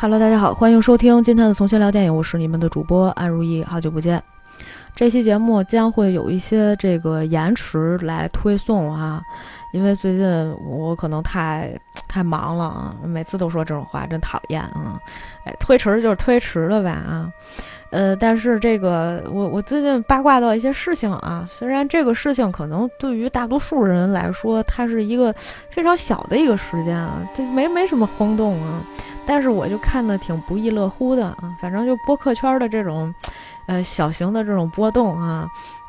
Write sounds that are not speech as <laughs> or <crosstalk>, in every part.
Hello，大家好，欢迎收听今天的重新聊电影，我是你们的主播安如意，好久不见。这期节目将会有一些这个延迟来推送啊，因为最近我可能太太忙了啊，每次都说这种话，真讨厌啊！哎，推迟就是推迟了呗啊。呃，但是这个我我最近八卦到一些事情啊，虽然这个事情可能对于大多数人来说，它是一个非常小的一个时间啊，这没没什么轰动啊，但是我就看的挺不亦乐乎的啊，反正就播客圈的这种，呃，小型的这种波动啊。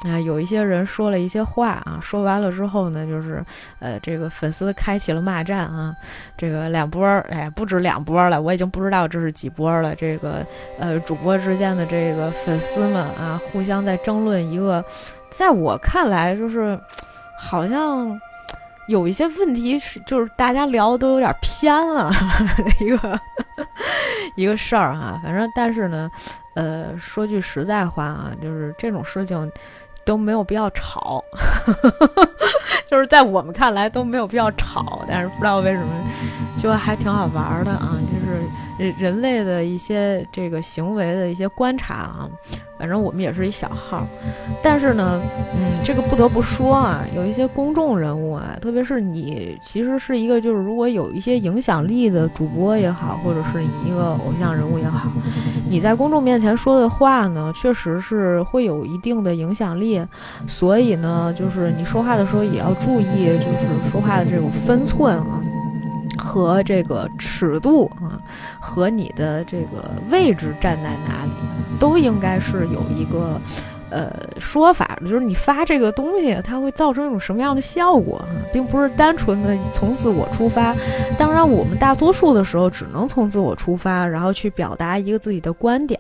啊，有一些人说了一些话啊，说完了之后呢，就是，呃，这个粉丝开启了骂战啊，这个两波儿，哎，不止两波了，我已经不知道这是几波了。这个，呃，主播之间的这个粉丝们啊，互相在争论一个，在我看来就是，好像有一些问题是，就是大家聊的都有点偏了 <laughs> 一个一个事儿哈。反正，但是呢，呃，说句实在话啊，就是这种事情。都没有必要吵，<laughs> 就是在我们看来都没有必要吵，但是不知道为什么，就还挺好玩的啊，就是是人类的一些这个行为的一些观察啊。反正我们也是一小号，但是呢，嗯，这个不得不说啊，有一些公众人物啊，特别是你，其实是一个就是如果有一些影响力的主播也好，或者是你一个偶像人物也好，你在公众面前说的话呢，确实是会有一定的影响力，所以呢，就是你说话的时候也要注意，就是说话的这种分寸啊。和这个尺度啊，和你的这个位置站在哪里，都应该是有一个。呃，说法就是你发这个东西，它会造成一种什么样的效果啊，并不是单纯的从自我出发。当然，我们大多数的时候只能从自我出发，然后去表达一个自己的观点。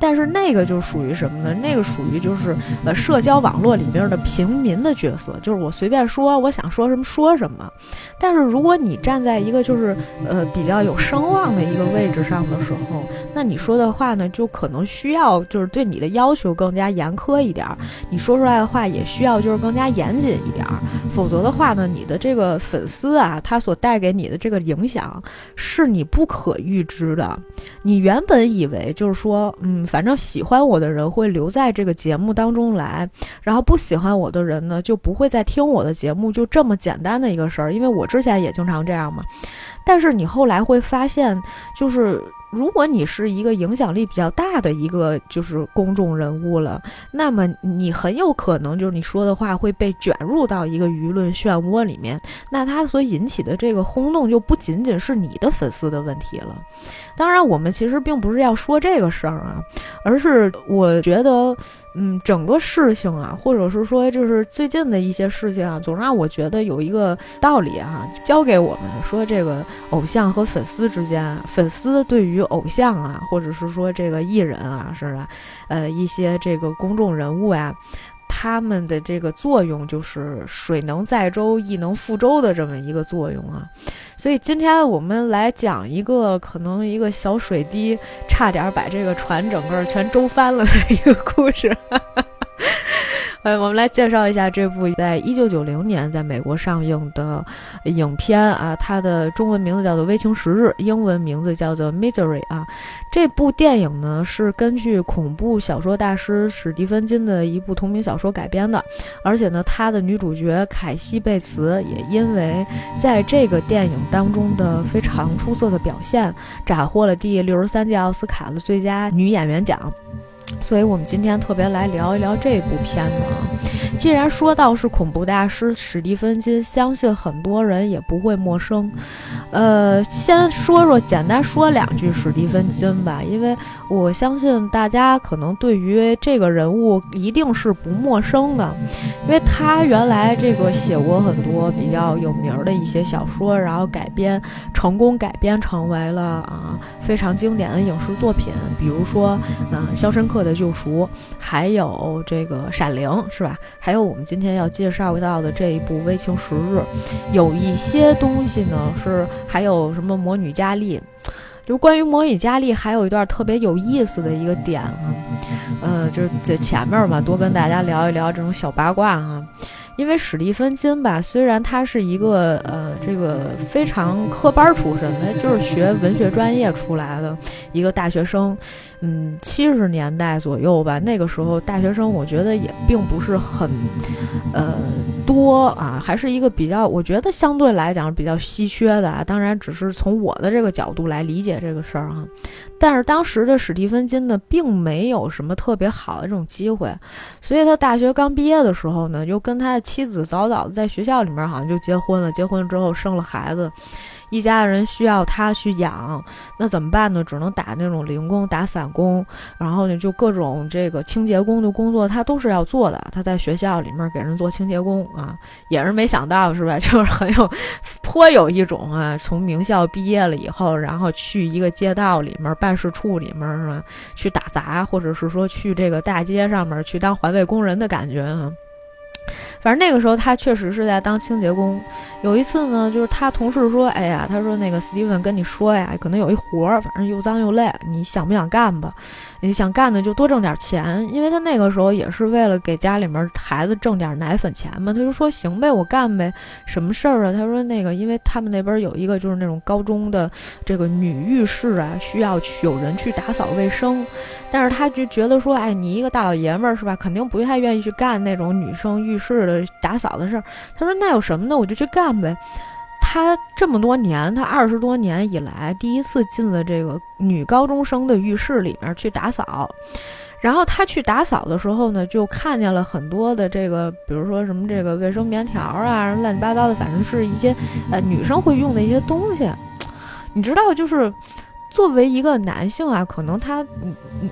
但是那个就属于什么呢？那个属于就是呃社交网络里边的平民的角色，就是我随便说，我想说什么说什么。但是如果你站在一个就是呃比较有声望的一个位置上的时候，那你说的话呢，就可能需要就是对你的要求更加严苛。苛一点儿，你说出来的话也需要就是更加严谨一点儿，否则的话呢，你的这个粉丝啊，他所带给你的这个影响是你不可预知的。你原本以为就是说，嗯，反正喜欢我的人会留在这个节目当中来，然后不喜欢我的人呢就不会再听我的节目，就这么简单的一个事儿。因为我之前也经常这样嘛，但是你后来会发现，就是。如果你是一个影响力比较大的一个就是公众人物了，那么你很有可能就是你说的话会被卷入到一个舆论漩涡里面，那它所引起的这个轰动就不仅仅是你的粉丝的问题了。当然，我们其实并不是要说这个事儿啊，而是我觉得，嗯，整个事情啊，或者是说就是最近的一些事情啊，总让我觉得有一个道理啊，教给我们说这个偶像和粉丝之间，粉丝对于偶像啊，或者是说这个艺人啊，是吧？呃，一些这个公众人物呀。它们的这个作用就是水能载舟，亦能覆舟的这么一个作用啊，所以今天我们来讲一个可能一个小水滴差点把这个船整个全舟翻了的一个故事。呃，我们来介绍一下这部在一九九零年在美国上映的影片啊，它的中文名字叫做《危情十日》，英文名字叫做《Misery》啊。这部电影呢是根据恐怖小说大师史蒂芬金的一部同名小说改编的，而且呢，他的女主角凯西贝茨也因为在这个电影当中的非常出色的表现，斩获了第六十三届奥斯卡的最佳女演员奖。所以，我们今天特别来聊一聊这部片子啊。既然说到是恐怖大师史蒂芬金，相信很多人也不会陌生。呃，先说说，简单说两句史蒂芬金吧，因为我相信大家可能对于这个人物一定是不陌生的，因为他原来这个写过很多比较有名的一些小说，然后改编成功改编成为了啊非常经典的影视作品，比如说啊《肖申克》。的救赎，还有这个《闪灵》，是吧？还有我们今天要介绍到的这一部《危情十日》，有一些东西呢是还有什么魔女佳丽，就关于魔女佳丽，还有一段特别有意思的一个点啊，呃，就是在前面嘛，多跟大家聊一聊这种小八卦啊。因为史蒂芬金吧，虽然他是一个呃这个非常科班出身的，就是学文学专业出来的一个大学生，嗯，七十年代左右吧，那个时候大学生我觉得也并不是很呃多啊，还是一个比较我觉得相对来讲比较稀缺的啊。当然，只是从我的这个角度来理解这个事儿啊。但是当时的史蒂芬金呢，并没有什么特别好的这种机会，所以他大学刚毕业的时候呢，就跟他的妻子早早的在学校里面好像就结婚了，结婚之后生了孩子。一家人需要他去养，那怎么办呢？只能打那种零工、打散工，然后呢，就各种这个清洁工的工作，他都是要做的。他在学校里面给人做清洁工啊，也是没想到是吧？就是很有颇有一种啊，从名校毕业了以后，然后去一个街道里面、办事处里面是吧？去打杂，或者是说去这个大街上面去当环卫工人的感觉啊。反正那个时候他确实是在当清洁工。有一次呢，就是他同事说：“哎呀，他说那个史蒂芬跟你说呀，可能有一活儿，反正又脏又累，你想不想干吧？你想干的就多挣点钱，因为他那个时候也是为了给家里面孩子挣点奶粉钱嘛。他就说行呗，我干呗，什么事儿啊？他说那个，因为他们那边有一个就是那种高中的这个女浴室啊，需要有人去打扫卫生，但是他就觉得说，哎，你一个大老爷们儿是吧，肯定不太愿意去干那种女生浴室的打扫的事儿。他说那有什么呢？我就去干呗。他这么多年，他二十多年以来第一次进了这个女高中生的浴室里面去打扫。然后他去打扫的时候呢，就看见了很多的这个，比如说什么这个卫生棉条啊，乱七八糟的，反正是一些呃女生会用的一些东西。你知道，就是。作为一个男性啊，可能他，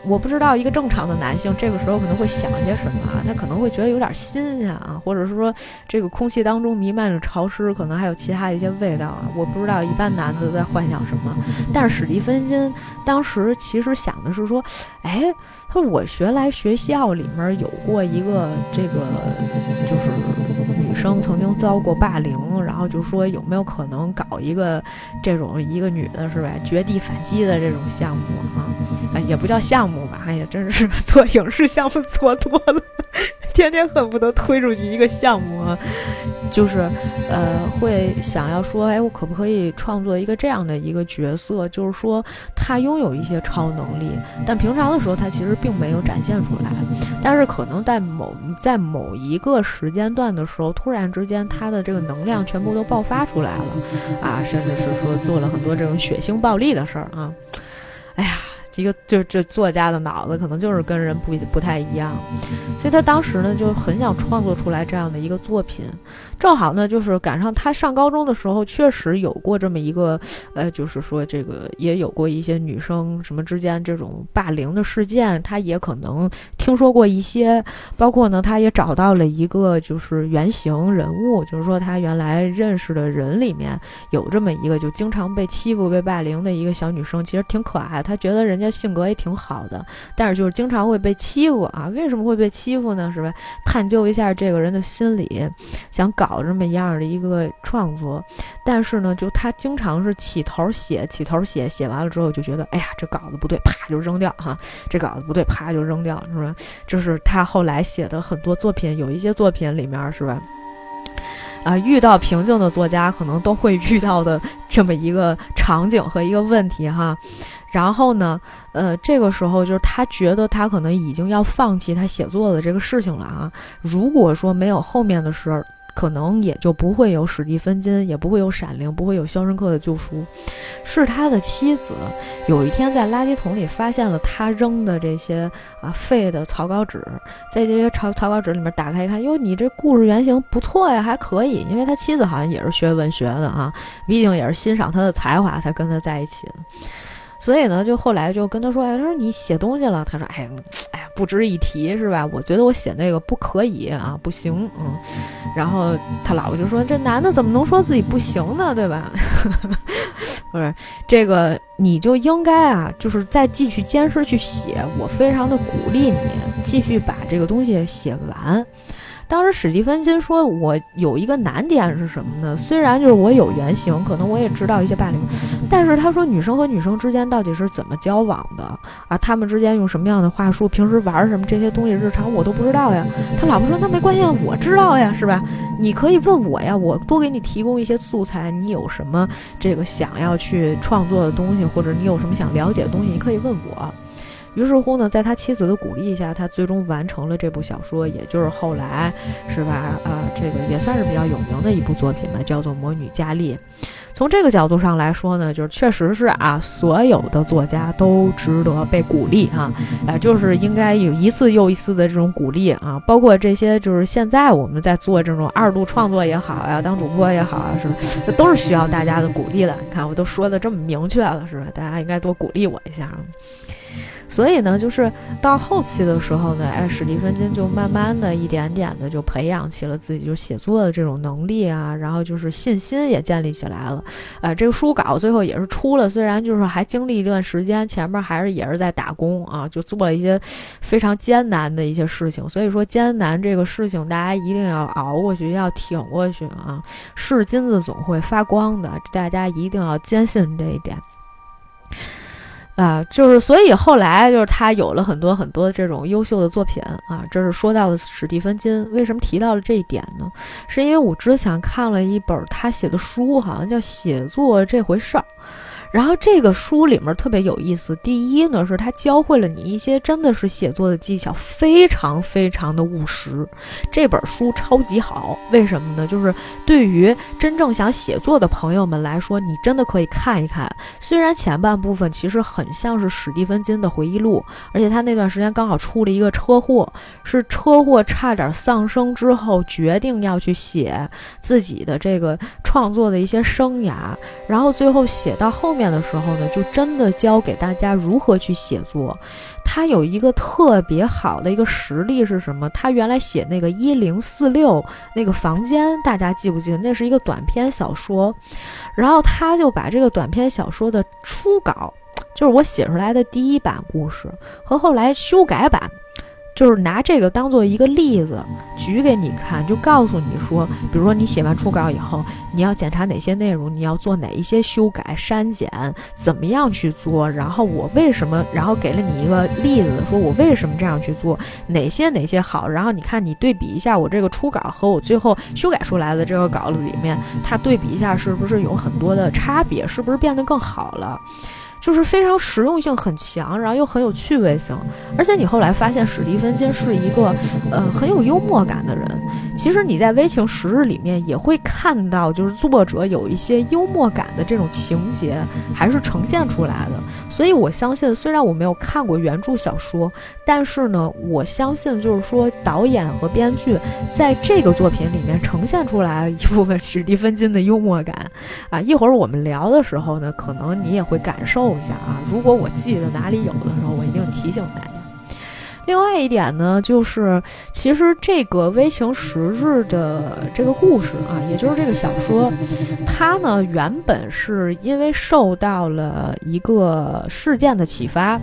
我不知道一个正常的男性这个时候可能会想些什么啊？他可能会觉得有点新鲜啊，或者是说这个空气当中弥漫着潮湿，可能还有其他的一些味道啊。我不知道一般男的在幻想什么，但是史蒂芬金当时其实想的是说，哎，他说我学来学校里面有过一个这个就是。生曾经遭过霸凌，然后就说有没有可能搞一个这种一个女的是吧，绝地反击的这种项目啊？哎，也不叫项目吧，哎呀，真是做影视项目做多了，<laughs> 天天恨不得推出去一个项目啊。就是，呃，会想要说，哎，我可不可以创作一个这样的一个角色？就是说，他拥有一些超能力，但平常的时候他其实并没有展现出来。但是可能在某在某一个时间段的时候，突然之间他的这个能量全部都爆发出来了，啊，甚至是说做了很多这种血腥暴力的事儿啊，哎呀。一个就是这作家的脑子可能就是跟人不不太一样，所以他当时呢就很想创作出来这样的一个作品，正好呢就是赶上他上高中的时候确实有过这么一个，呃，就是说这个也有过一些女生什么之间这种霸凌的事件，他也可能听说过一些，包括呢他也找到了一个就是原型人物，就是说他原来认识的人里面有这么一个就经常被欺负被霸凌的一个小女生，其实挺可爱，他觉得人家。性格也挺好的，但是就是经常会被欺负啊？为什么会被欺负呢？是吧？探究一下这个人的心理，想搞这么一样的一个创作，但是呢，就他经常是起头写，起头写，写完了之后就觉得，哎呀，这稿子不对，啪就扔掉哈，这稿子不对，啪就扔掉，是吧？就是他后来写的很多作品，有一些作品里面，是吧？啊，遇到瓶颈的作家可能都会遇到的这么一个场景和一个问题哈。然后呢，呃，这个时候就是他觉得他可能已经要放弃他写作的这个事情了啊。如果说没有后面的事儿，可能也就不会有史蒂芬金，也不会有闪灵，不会有肖申克的救赎。是他的妻子有一天在垃圾桶里发现了他扔的这些啊废的草稿纸，在这些草草稿纸里面打开一看，哟，你这故事原型不错呀，还可以。因为他妻子好像也是学文学的啊，毕竟也是欣赏他的才华才跟他在一起的。所以呢，就后来就跟他说：“哎，他说你写东西了。”他说：“哎呀，<tsk> 哎呀，不值一提，是吧？我觉得我写那个不可以啊，不行。”嗯，然后他老婆就说：“这男的怎么能说自己不行呢？对吧？<laughs> 不是这个，你就应该啊，就是再继续坚持去写。我非常的鼓励你继续把这个东西写完。”当时史蒂芬金说：“我有一个难点是什么呢？虽然就是我有原型，可能我也知道一些霸凌，但是他说女生和女生之间到底是怎么交往的啊？他们之间用什么样的话术？平时玩什么这些东西？日常我都不知道呀。”他老婆说：“那没关系，我知道呀，是吧？你可以问我呀，我多给你提供一些素材。你有什么这个想要去创作的东西，或者你有什么想了解的东西，你可以问我。”于是乎呢，在他妻子的鼓励下，他最终完成了这部小说，也就是后来，是吧？呃，这个也算是比较有名的一部作品吧，叫做《魔女佳丽》。从这个角度上来说呢，就是确实是啊，所有的作家都值得被鼓励啊，啊，就是应该有一次又一次的这种鼓励啊，包括这些就是现在我们在做这种二度创作也好呀，当主播也好啊，是都是需要大家的鼓励的。你看，我都说的这么明确了，是吧？大家应该多鼓励我一下。所以呢，就是到后期的时候呢，哎，史蒂芬金就慢慢的一点点的就培养起了自己就写作的这种能力啊，然后就是信心也建立起来了，呃，这个书稿最后也是出了，虽然就是还经历一段时间，前面还是也是在打工啊，就做了一些非常艰难的一些事情。所以说艰难这个事情，大家一定要熬过去，要挺过去啊，是金子总会发光的，大家一定要坚信这一点。啊，就是所以后来就是他有了很多很多这种优秀的作品啊，这是说到了史蒂芬金。为什么提到了这一点呢？是因为我之前看了一本他写的书，好像叫《写作这回事儿》。然后这个书里面特别有意思。第一呢，是他教会了你一些真的是写作的技巧，非常非常的务实。这本书超级好，为什么呢？就是对于真正想写作的朋友们来说，你真的可以看一看。虽然前半部分其实很像是史蒂芬金的回忆录，而且他那段时间刚好出了一个车祸，是车祸差点丧生之后，决定要去写自己的这个创作的一些生涯，然后最后写到后面。的时候呢，就真的教给大家如何去写作。他有一个特别好的一个实例是什么？他原来写那个一零四六那个房间，大家记不记得？那是一个短篇小说。然后他就把这个短篇小说的初稿，就是我写出来的第一版故事和后来修改版。就是拿这个当做一个例子举给你看，就告诉你说，比如说你写完初稿以后，你要检查哪些内容，你要做哪一些修改、删减，怎么样去做？然后我为什么？然后给了你一个例子，说我为什么这样去做？哪些哪些好？然后你看你对比一下我这个初稿和我最后修改出来的这个稿子里面，它对比一下是不是有很多的差别？是不是变得更好了？就是非常实用性很强，然后又很有趣味性，而且你后来发现史蒂芬金是一个呃很有幽默感的人。其实你在《微情十日》里面也会看到，就是作者有一些幽默感的这种情节还是呈现出来的。所以我相信，虽然我没有看过原著小说，但是呢，我相信就是说导演和编剧在这个作品里面呈现出来一部分史蒂芬金的幽默感啊。一会儿我们聊的时候呢，可能你也会感受。一下啊！如果我记得哪里有的时候，我一定提醒大家。另外一点呢，就是其实这个《微情十日》的这个故事啊，也就是这个小说，它呢原本是因为受到了一个事件的启发。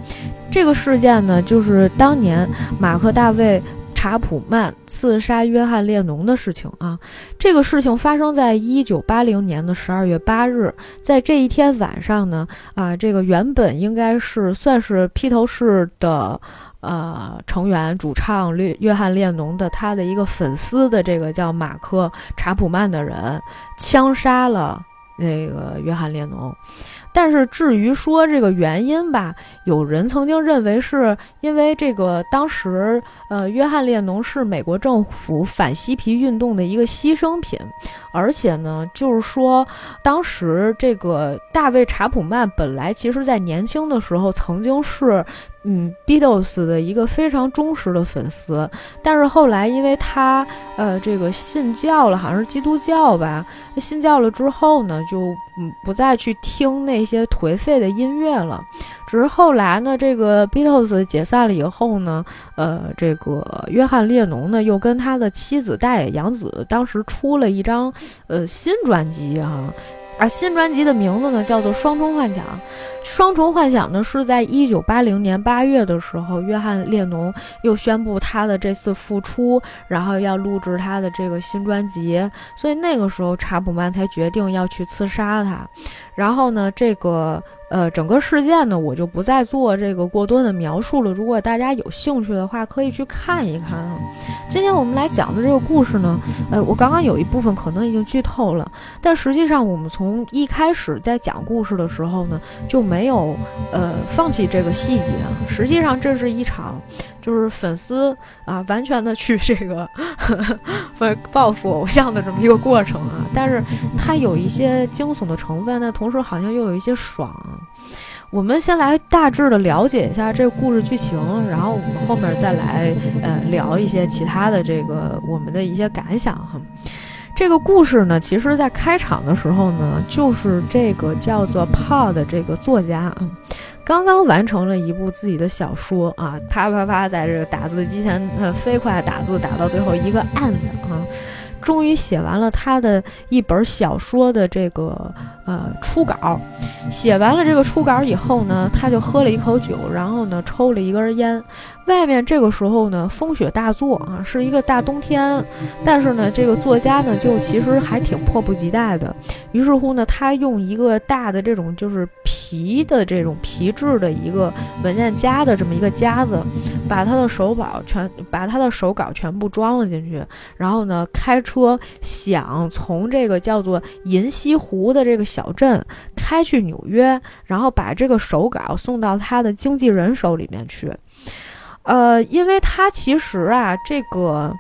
这个事件呢，就是当年马克·大卫。查普曼刺杀约翰列侬的事情啊，这个事情发生在一九八零年的十二月八日，在这一天晚上呢，啊，这个原本应该是算是披头士的呃成员主唱约约翰列侬的他的一个粉丝的这个叫马克查普曼的人枪杀了那个约翰列侬。但是至于说这个原因吧，有人曾经认为是因为这个当时，呃，约翰列侬是美国政府反嬉皮运动的一个牺牲品，而且呢，就是说当时这个大卫查普曼本来其实在年轻的时候曾经是。嗯，Beatles 的一个非常忠实的粉丝，但是后来因为他呃这个信教了，好像是基督教吧，信教了之后呢，就嗯不再去听那些颓废的音乐了。只是后来呢，这个 Beatles 解散了以后呢，呃，这个约翰列侬呢又跟他的妻子大野洋子当时出了一张呃新专辑啊。而新专辑的名字呢，叫做《双重幻想》。双重幻想呢，是在一九八零年八月的时候，约翰列侬又宣布他的这次复出，然后要录制他的这个新专辑，所以那个时候查普曼才决定要去刺杀他。然后呢，这个。呃，整个事件呢，我就不再做这个过多的描述了。如果大家有兴趣的话，可以去看一看啊。今天我们来讲的这个故事呢，呃，我刚刚有一部分可能已经剧透了，但实际上我们从一开始在讲故事的时候呢，就没有呃放弃这个细节啊。实际上这是一场。就是粉丝啊，完全的去这个报复偶像的这么一个过程啊，但是它有一些惊悚的成分，那同时好像又有一些爽。我们先来大致的了解一下这个故事剧情，然后我们后面再来呃聊一些其他的这个我们的一些感想哈。这个故事呢，其实在开场的时候呢，就是这个叫做 Paul 的这个作家啊。刚刚完成了一部自己的小说啊，啪啪啪，在这个打字机前，呃，飞快打字打到最后一个 end 啊，终于写完了他的一本小说的这个呃初稿。写完了这个初稿以后呢，他就喝了一口酒，然后呢抽了一根烟。外面这个时候呢，风雪大作啊，是一个大冬天。但是呢，这个作家呢，就其实还挺迫不及待的。于是乎呢，他用一个大的这种就是皮的这种皮质的一个文件夹的这么一个夹子，把他的手稿全把他的手稿全部装了进去。然后呢，开车想从这个叫做银溪湖的这个小镇开去纽约，然后把这个手稿送到他的经纪人手里面去。呃，因为他其实啊，这个，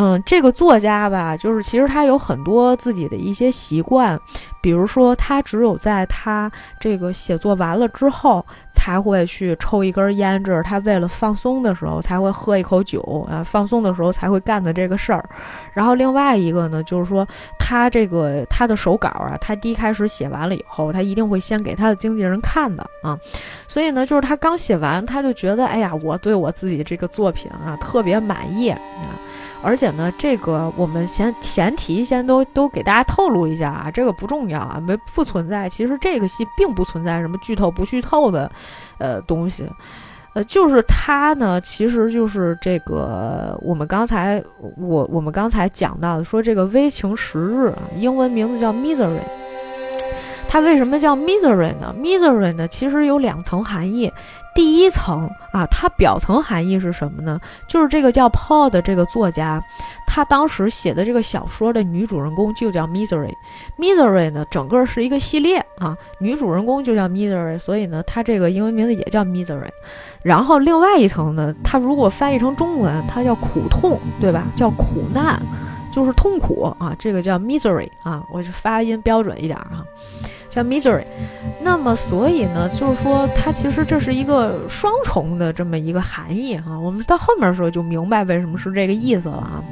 嗯，这个作家吧，就是其实他有很多自己的一些习惯，比如说他只有在他这个写作完了之后。才会去抽一根烟，这是他为了放松的时候才会喝一口酒啊，放松的时候才会干的这个事儿。然后另外一个呢，就是说他这个他的手稿啊，他第一开始写完了以后，他一定会先给他的经纪人看的啊。所以呢，就是他刚写完，他就觉得哎呀，我对我自己这个作品啊特别满意啊。而且呢，这个我们先前提先都都给大家透露一下啊，这个不重要啊，没不存在。其实这个戏并不存在什么剧透不剧透的，呃东西，呃，就是它呢，其实就是这个我们刚才我我们刚才讲到的，说这个微情十日啊，英文名字叫 Misery。它为什么叫 Misery 呢？Misery 呢，其实有两层含义。第一层啊，它表层含义是什么呢？就是这个叫 Paul 的这个作家，他当时写的这个小说的女主人公就叫 Misery。Misery 呢，整个是一个系列啊，女主人公就叫 Misery，所以呢，它这个英文名字也叫 Misery。然后另外一层呢，它如果翻译成中文，它叫苦痛，对吧？叫苦难，就是痛苦啊，这个叫 Misery 啊，我是发音标准一点啊。叫 misery，那么所以呢，就是说它其实这是一个双重的这么一个含义哈。我们到后面的时候就明白为什么是这个意思了啊。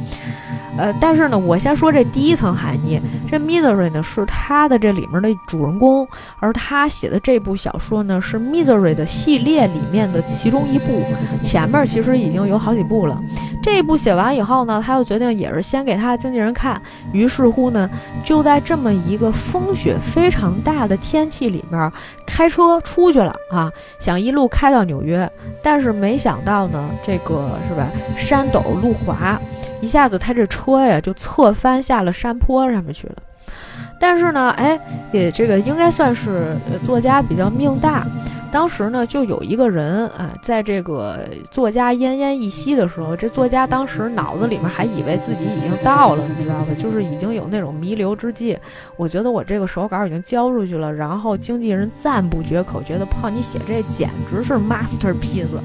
呃，但是呢，我先说这第一层含义，这 misery 呢是他的这里面的主人公，而他写的这部小说呢是 misery 的系列里面的其中一部，前面其实已经有好几部了。这一部写完以后呢，他又决定也是先给他的经纪人看，于是乎呢，就在这么一个风雪非常。大大的天气里面开车出去了啊，想一路开到纽约，但是没想到呢，这个是吧？山陡路滑，一下子他这车呀就侧翻下了山坡上面去了。但是呢，哎，也这个应该算是作家比较命大。当时呢，就有一个人，啊，在这个作家奄奄一息的时候，这作家当时脑子里面还以为自己已经到了，你知道吧？就是已经有那种弥留之际。我觉得我这个手稿已经交出去了，然后经纪人赞不绝口，觉得胖你写这简直是 masterpiece，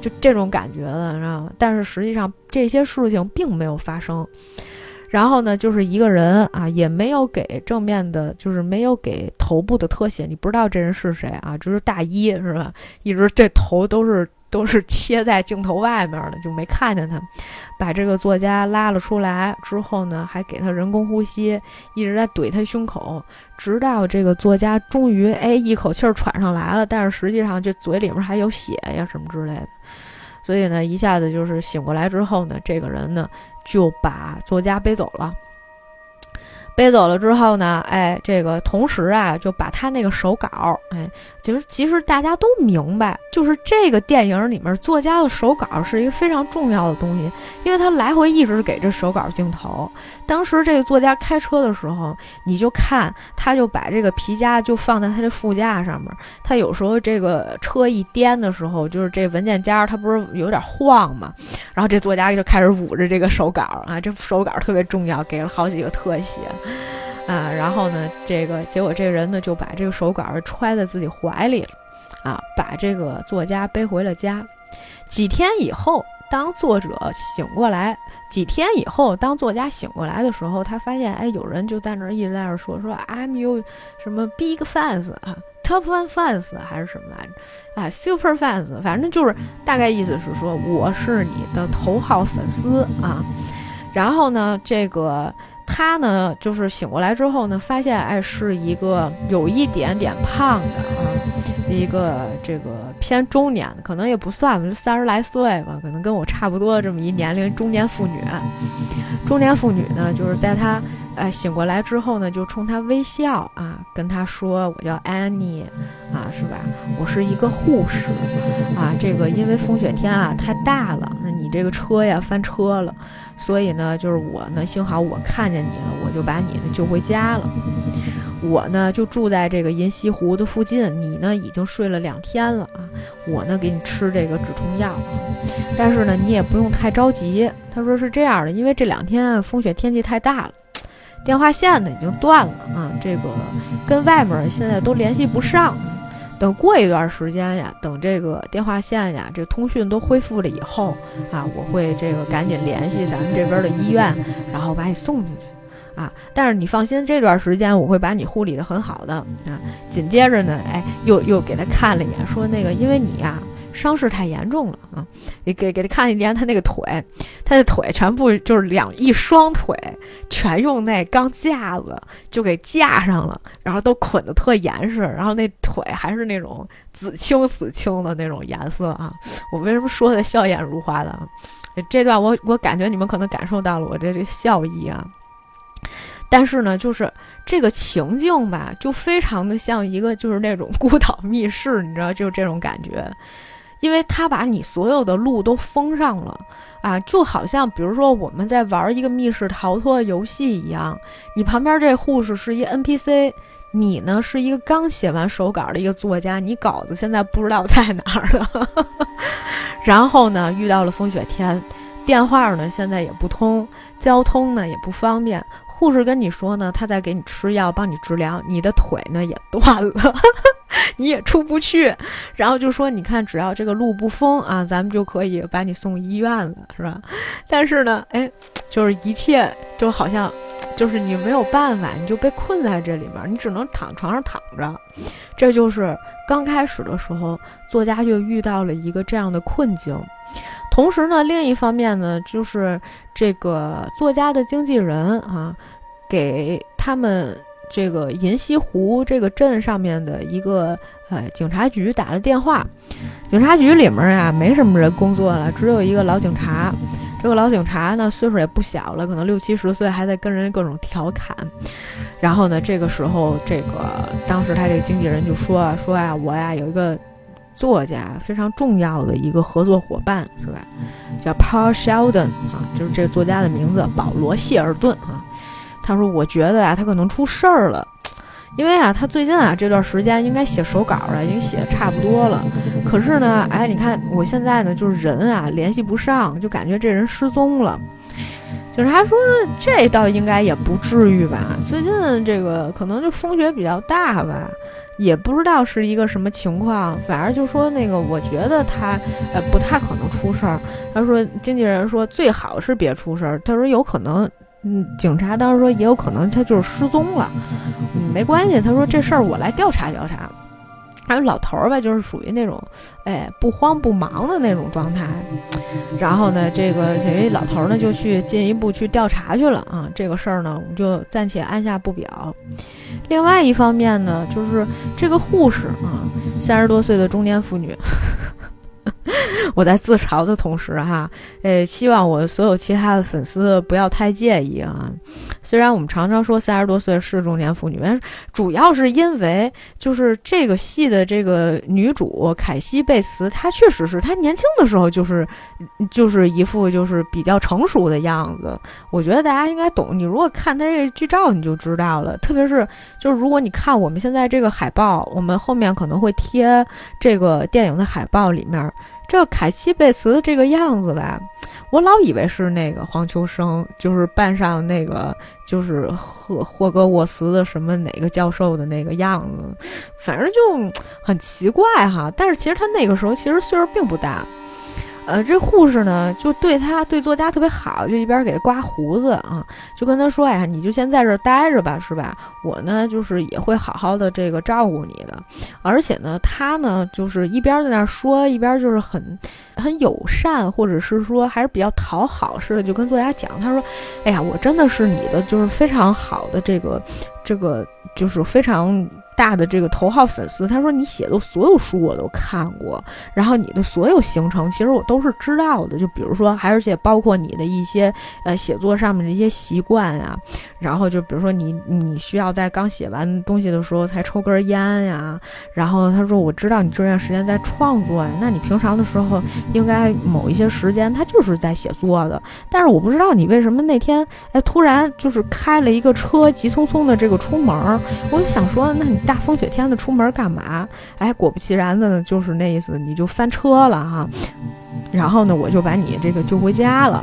就这种感觉的，你知道吗？但是实际上这些事情并没有发生。然后呢，就是一个人啊，也没有给正面的，就是没有给头部的特写，你不知道这人是谁啊，就是大一是吧？一直这头都是都是切在镜头外面的，就没看见他。把这个作家拉了出来之后呢，还给他人工呼吸，一直在怼他胸口，直到这个作家终于哎一口气喘上来了，但是实际上这嘴里面还有血呀什么之类的。所以呢，一下子就是醒过来之后呢，这个人呢就把作家背走了。背走了之后呢，哎，这个同时啊，就把他那个手稿，哎，就是其实大家都明白，就是这个电影里面作家的手稿是一个非常重要的东西，因为他来回一直给这手稿镜头。当时这个作家开车的时候，你就看他就把这个皮夹就放在他这副驾上面，他有时候这个车一颠的时候，就是这文件夹它不是有点晃嘛，然后这作家就开始捂着这个手稿啊，这手稿特别重要，给了好几个特写。<laughs> 啊，然后呢，这个结果这个人呢就把这个手稿揣在自己怀里了，啊，把这个作家背回了家。几天以后，当作者醒过来，几天以后，当作家醒过来的时候，他发现，哎，有人就在那儿一直在那儿说说，I'm you 什么 big fans 啊，top one fans 还是什么来着？啊，super fans，反正就是大概意思是说我是你的头号粉丝啊。然后呢，这个。他呢，就是醒过来之后呢，发现哎，是一个有一点点胖的啊，一个这个偏中年的，可能也不算吧，就三十来岁吧，可能跟我差不多这么一年龄中年妇女。中年妇女呢，就是在她哎醒过来之后呢，就冲她微笑啊，跟她说：“我叫安妮啊，是吧？我是一个护士啊。这个因为风雪天啊太大了，你这个车呀翻车了。”所以呢，就是我呢，幸好我看见你了，我就把你呢救回家了。我呢就住在这个银溪湖的附近，你呢已经睡了两天了啊。我呢给你吃这个止痛药，但是呢你也不用太着急。他说是这样的，因为这两天风雪天气太大了，电话线呢已经断了啊，这个跟外面现在都联系不上。等过一段时间呀，等这个电话线呀，这通讯都恢复了以后啊，我会这个赶紧联系咱们这边的医院，然后把你送进去，啊，但是你放心，这段时间我会把你护理的很好的啊。紧接着呢，哎，又又给他看了一眼，说那个因为你呀。伤势太严重了啊！你给给他看一眼，他那个腿，他的腿全部就是两一双腿，全用那钢架子就给架上了，然后都捆得特严实，然后那腿还是那种紫青紫青的那种颜色啊！我为什么说的笑眼如花的啊？这段我我感觉你们可能感受到了我这这笑意啊！但是呢，就是这个情境吧，就非常的像一个就是那种孤岛密室，你知道，就这种感觉。因为他把你所有的路都封上了，啊，就好像比如说我们在玩一个密室逃脱游戏一样，你旁边这护士是一 NPC，你呢是一个刚写完手稿的一个作家，你稿子现在不知道在哪儿了，<laughs> 然后呢遇到了风雪天，电话呢现在也不通，交通呢也不方便，护士跟你说呢他在给你吃药帮你治疗，你的腿呢也断了。<laughs> 你也出不去，然后就说你看，只要这个路不封啊，咱们就可以把你送医院了，是吧？但是呢，哎，就是一切就好像，就是你没有办法，你就被困在这里面，你只能躺床上躺着。这就是刚开始的时候，作家就遇到了一个这样的困境。同时呢，另一方面呢，就是这个作家的经纪人啊，给他们。这个银溪湖这个镇上面的一个呃警察局打了电话，警察局里面呀没什么人工作了，只有一个老警察。这个老警察呢岁数也不小了，可能六七十岁，还在跟人各种调侃。然后呢，这个时候这个当时他这个经纪人就说啊说啊，我呀有一个作家非常重要的一个合作伙伴，是吧？叫 Paul Sheldon 啊，就是这个作家的名字，保罗谢尔顿啊。他说：“我觉得呀，他可能出事儿了，<tsk> 因为啊，他最近啊这段时间应该写手稿了，已经写的差不多了。可是呢，哎，你看我现在呢，就是人啊联系不上，就感觉这人失踪了。就是他说这倒应该也不至于吧？最近这个可能就风雪比较大吧，也不知道是一个什么情况。反正就说那个，我觉得他呃不太可能出事儿。他说经纪人说最好是别出事儿。他说有可能。”嗯，警察当时说也有可能他就是失踪了，嗯，没关系。他说这事儿我来调查调查。还有老头儿吧，就是属于那种，哎，不慌不忙的那种状态。然后呢，这个这位老头儿呢就去进一步去调查去了啊。这个事儿呢，我们就暂且按下不表。另外一方面呢，就是这个护士啊，三十多岁的中年妇女。<laughs> 我在自嘲的同时哈，呃，希望我所有其他的粉丝不要太介意啊。虽然我们常常说三十多岁是中年妇女，但主要是因为就是这个戏的这个女主凯西贝茨，她确实是她年轻的时候就是就是一副就是比较成熟的样子。我觉得大家应该懂，你如果看她这个剧照你就知道了。特别是就是如果你看我们现在这个海报，我们后面可能会贴这个电影的海报里面。这凯西贝茨这个样子吧，我老以为是那个黄秋生，就是扮上那个就是霍霍格沃茨的什么哪个教授的那个样子，反正就很奇怪哈。但是其实他那个时候其实岁数并不大。呃，这护士呢，就对他对作家特别好，就一边给他刮胡子啊，就跟他说：“哎呀，你就先在这儿待着吧，是吧？我呢，就是也会好好的这个照顾你的。而且呢，他呢，就是一边在那说，一边就是很很友善，或者是说还是比较讨好似的，就跟作家讲，他说：‘哎呀，我真的是你的，就是非常好的这个这个，就是非常。’”大的这个头号粉丝，他说你写的所有书我都看过，然后你的所有行程其实我都是知道的，就比如说，还而且包括你的一些呃写作上面的一些习惯呀，然后就比如说你你需要在刚写完东西的时候才抽根烟呀，然后他说我知道你这段时间在创作呀，那你平常的时候应该某一些时间他就是在写作的，但是我不知道你为什么那天哎突然就是开了一个车急匆匆的这个出门，我就想说那你。大风雪天的出门干嘛？哎，果不其然的呢，就是那意思，你就翻车了哈。然后呢，我就把你这个救回家了。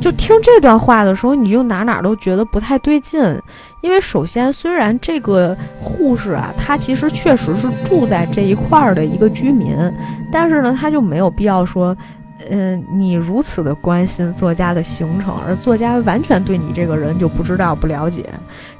就听这段话的时候，你就哪哪都觉得不太对劲。因为首先，虽然这个护士啊，他其实确实是住在这一块儿的一个居民，但是呢，他就没有必要说，嗯，你如此的关心作家的行程，而作家完全对你这个人就不知道不了解。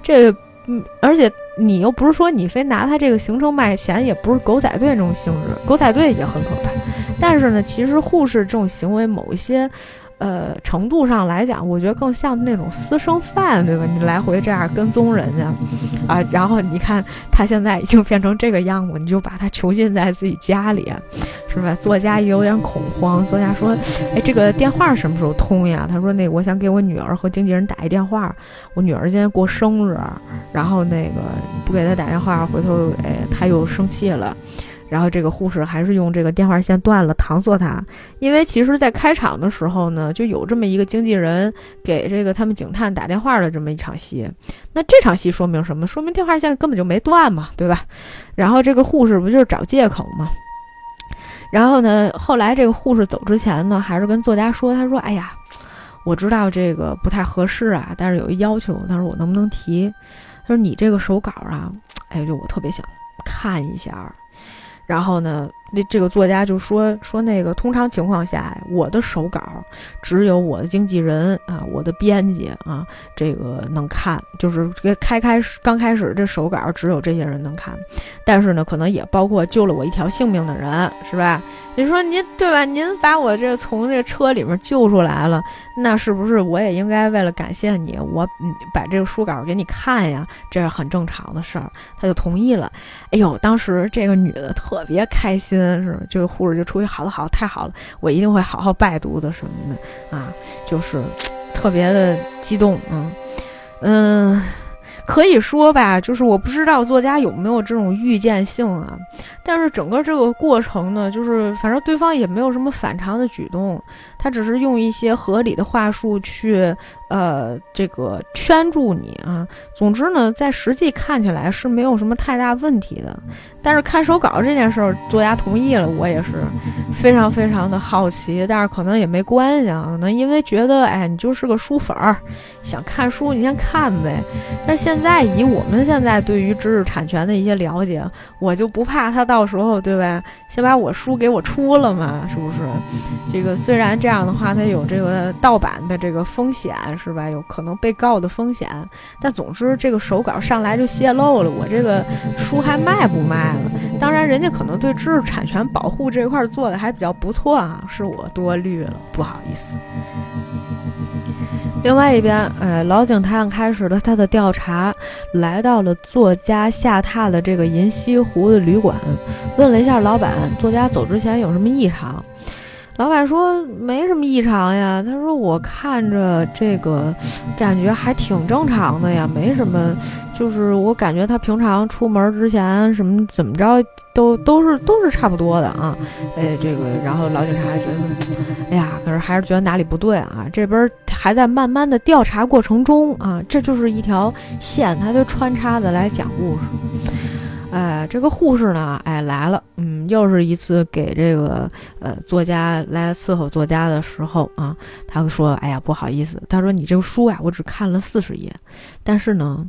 这，嗯，而且。你又不是说你非拿他这个行程卖钱，也不是狗仔队这种性质，狗仔队也很可怕。但是呢，其实护士这种行为，某一些。呃，程度上来讲，我觉得更像那种私生饭，对吧？你来回这样跟踪人家，<laughs> 啊，然后你看他现在已经变成这个样子，你就把他囚禁在自己家里，是吧？作家也有点恐慌。作家说：“哎，这个电话什么时候通呀？”他说：“那我想给我女儿和经纪人打一电话，我女儿今天过生日，然后那个不给她打电话，回头哎，她又生气了。”然后这个护士还是用这个电话线断了搪塞他，因为其实，在开场的时候呢，就有这么一个经纪人给这个他们警探打电话的这么一场戏。那这场戏说明什么？说明电话线根本就没断嘛，对吧？然后这个护士不就是找借口嘛？然后呢，后来这个护士走之前呢，还是跟作家说：“他说，哎呀，我知道这个不太合适啊，但是有一要求，他说我能不能提？他说你这个手稿啊，哎，就我特别想看一下。”然后呢？那这个作家就说说那个，通常情况下，我的手稿只有我的经纪人啊，我的编辑啊，这个能看，就是开开始刚开始这手稿只有这些人能看，但是呢，可能也包括救了我一条性命的人，是吧？你说您对吧？您把我这从这车里面救出来了，那是不是我也应该为了感谢你，我把这个书稿给你看呀？这是很正常的事儿，他就同意了。哎呦，当时这个女的特别开心。是，这个护士就出去，好的，好的，太好了，我一定会好好拜读的，什么的啊，就是特别的激动，嗯嗯，可以说吧，就是我不知道作家有没有这种预见性啊，但是整个这个过程呢，就是反正对方也没有什么反常的举动，他只是用一些合理的话术去。呃，这个圈住你啊。总之呢，在实际看起来是没有什么太大问题的。但是看手稿这件事儿，作家同意了，我也是非常非常的好奇。但是可能也没关系啊，可能因为觉得，哎，你就是个书粉儿，想看书你先看呗。但是现在以我们现在对于知识产权的一些了解，我就不怕他到时候，对吧？先把我书给我出了嘛，是不是？这个虽然这样的话，它有这个盗版的这个风险。是吧？有可能被告的风险，但总之这个手稿上来就泄露了，我这个书还卖不卖了？当然，人家可能对知识产权保护这块做的还比较不错啊，是我多虑了，不好意思。另外一边，哎，老警探开始了他的调查，来到了作家下榻的这个银西湖的旅馆，问了一下老板，作家走之前有什么异常。老板说没什么异常呀。他说我看着这个感觉还挺正常的呀，没什么。就是我感觉他平常出门之前什么怎么着都都是都是差不多的啊。哎，这个然后老警察觉得，哎呀，可是还是觉得哪里不对啊。这边还在慢慢的调查过程中啊，这就是一条线，他就穿插的来讲故事。哎，这个护士呢，哎来了，嗯，又是一次给这个呃作家来伺候作家的时候啊，他说，哎呀，不好意思，他说你这个书啊，我只看了四十页，但是呢，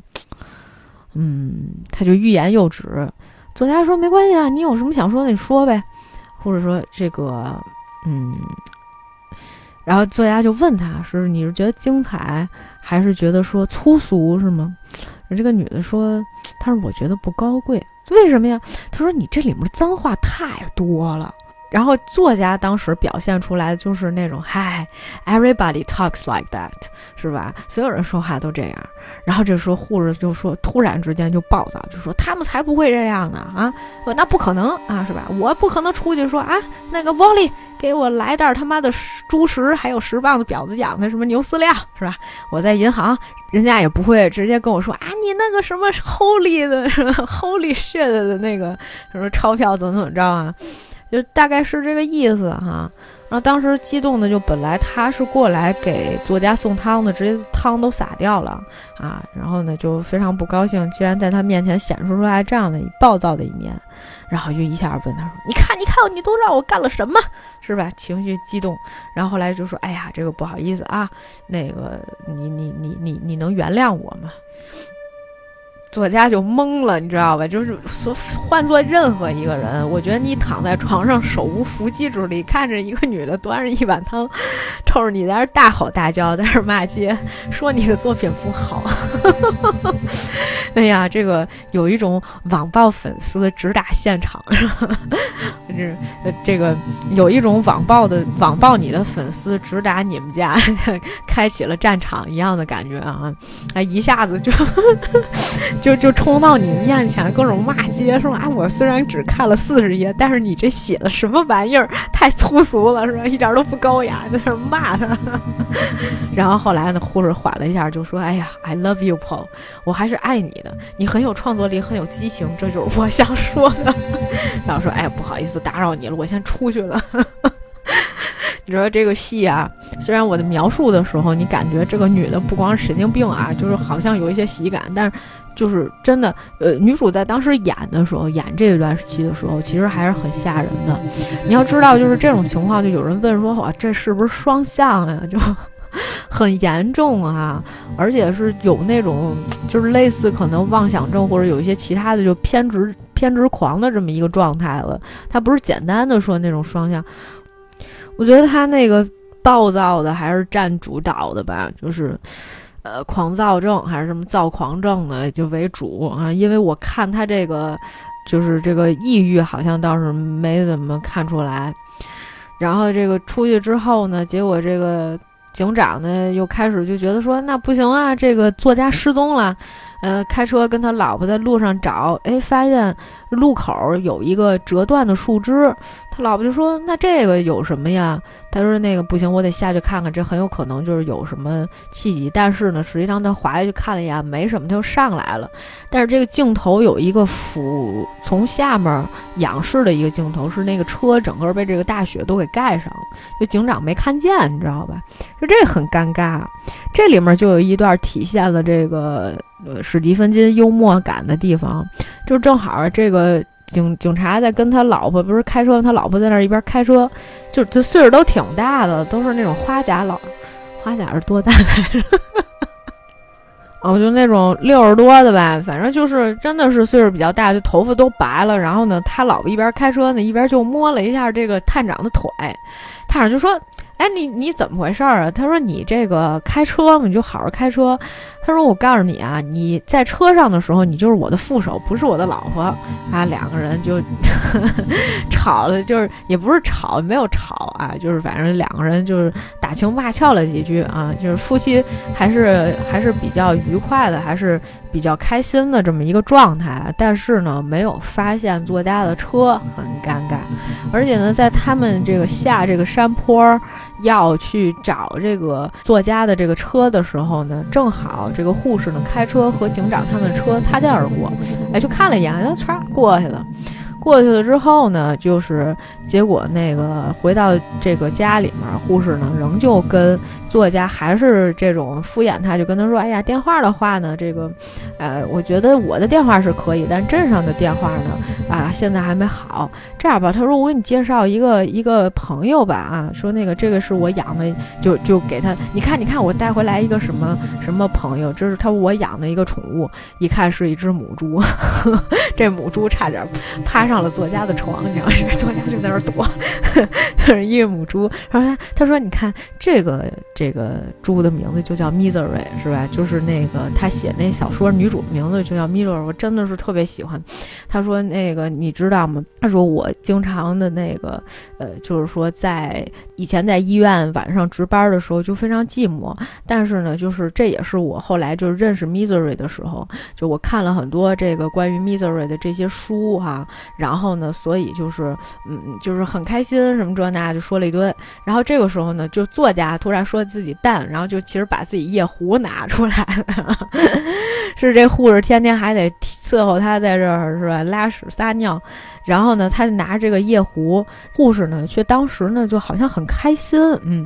<tsk> 嗯，他就欲言又止。作家说没关系啊，你有什么想说的你说呗，或者说这个，嗯，然后作家就问他是你是觉得精彩，还是觉得说粗俗是吗？这个女的说：“她说我觉得不高贵，为什么呀？她说你这里面脏话太多了。”然后作家当时表现出来就是那种，嗨，everybody talks like that，是吧？所有人说话都这样。然后这时候护士就说，突然之间就暴躁，就说他们才不会这样呢啊！那不可能啊，是吧？我不可能出去说啊，那个 Wally 给我来袋他妈的猪食，还有十磅的婊子养的什么牛饲料，是吧？我在银行，人家也不会直接跟我说啊，你那个什么 Holy 的 Holy shit 的那个什么钞票怎么怎么着啊？就大概是这个意思哈，然后当时激动的就本来他是过来给作家送汤的，直接汤都洒掉了啊，然后呢就非常不高兴，竟然在他面前显示出来这样的暴躁的一面，然后就一下问他说：“你看，你看，你都让我干了什么，是吧？”情绪激动，然后后来就说：“哎呀，这个不好意思啊，那个你你你你你能原谅我吗？”作家就懵了，你知道吧？就是说，换做任何一个人，我觉得你躺在床上手无缚鸡之力，看着一个女的端着一碗汤，冲着你在那大吼大叫，在那骂街，说你的作品不好。<laughs> 哎呀，这个有一种网暴粉丝直打现场，<laughs> 这这个有一种网暴的网暴你的粉丝直打你们家，<laughs> 开启了战场一样的感觉啊！哎，一下子就。就就冲到你面前，各种骂街，说啊，我虽然只看了四十页，但是你这写的什么玩意儿，太粗俗了，是吧？一点都不高雅，在那骂他。<laughs> 然后后来呢，护士缓了一下，就说：“哎呀，I love you, Paul，我还是爱你的，你很有创作力，很有激情，这就是我想说的。<laughs> ”然后说：“哎，不好意思打扰你了，我先出去了。”你说这个戏啊，虽然我的描述的时候，你感觉这个女的不光是神经病啊，就是好像有一些喜感，但是就是真的，呃，女主在当时演的时候，演这一段戏的时候，其实还是很吓人的。你要知道，就是这种情况，就有人问说，哇，这是不是双向呀？<laughs> 就很严重啊，而且是有那种就是类似可能妄想症或者有一些其他的就偏执偏执狂的这么一个状态了。他不是简单的说那种双向。我觉得他那个暴躁的还是占主导的吧，就是，呃，狂躁症还是什么躁狂症的就为主啊。因为我看他这个，就是这个抑郁好像倒是没怎么看出来。然后这个出去之后呢，结果这个警长呢又开始就觉得说，那不行啊，这个作家失踪了。呃，开车跟他老婆在路上找，哎，发现路口有一个折断的树枝。他老婆就说：“那这个有什么呀？”他说：“那个不行，我得下去看看，这很有可能就是有什么契机。”但是呢，实际上他滑下去看了一眼，没什么，他就上来了。但是这个镜头有一个俯从下面仰视的一个镜头，是那个车整个被这个大雪都给盖上了，就警长没看见，你知道吧？就这很尴尬。这里面就有一段体现了这个。史蒂芬金幽默感的地方，就正好这个警警察在跟他老婆不是开车，他老婆在那一边开车，就就岁数都挺大的，都是那种花甲老，花甲是多大来着？<laughs> 哦，就那种六十多的吧，反正就是真的是岁数比较大，就头发都白了。然后呢，他老婆一边开车呢，一边就摸了一下这个探长的腿，探长就说。哎，你你怎么回事儿啊？他说你这个开车嘛，你就好好开车。他说我告诉你啊，你在车上的时候，你就是我的副手，不是我的老婆啊。两个人就 <laughs> 吵了，就是也不是吵，没有吵啊，就是反正两个人就是打情骂俏了几句啊，就是夫妻还是还是比较愉快的，还是比较开心的这么一个状态。但是呢，没有发现作家的车，很尴尬。而且呢，在他们这个下这个山坡。要去找这个作家的这个车的时候呢，正好这个护士呢开车和警长他们车擦肩而过，哎，就看了一眼，就唰过去了。过去了之后呢，就是结果那个回到这个家里面，护士呢仍旧跟作家还是这种敷衍他，就跟他说：“哎呀，电话的话呢，这个，呃，我觉得我的电话是可以，但镇上的电话呢，啊，现在还没好。这样吧，他说我给你介绍一个一个朋友吧，啊，说那个这个是我养的，就就给他，你看，你看，我带回来一个什么什么朋友，这是他我养的一个宠物，一看是一只母猪，<laughs> 这母猪差点趴上。”上了作家的床，你知道 <laughs> 是作家就在那儿躲，<laughs> 是一母猪。然后他他说：“你看这个这个猪的名字就叫 Misery，是吧？就是那个他写那小说女主名字就叫 Misery，我真的是特别喜欢。”他说：“那个你知道吗？他说我经常的那个呃，就是说在以前在医院晚上值班的时候就非常寂寞，但是呢，就是这也是我后来就是认识 Misery 的时候，就我看了很多这个关于 Misery 的这些书哈，然然后呢，所以就是，嗯，就是很开心，什么这那就说了一堆。然后这个时候呢，就作家突然说自己淡，然后就其实把自己夜壶拿出来了，<laughs> 是这护士天天还得伺候他在这儿是吧？拉屎撒尿。然后呢，他就拿这个夜壶，护士呢却当时呢就好像很开心，嗯，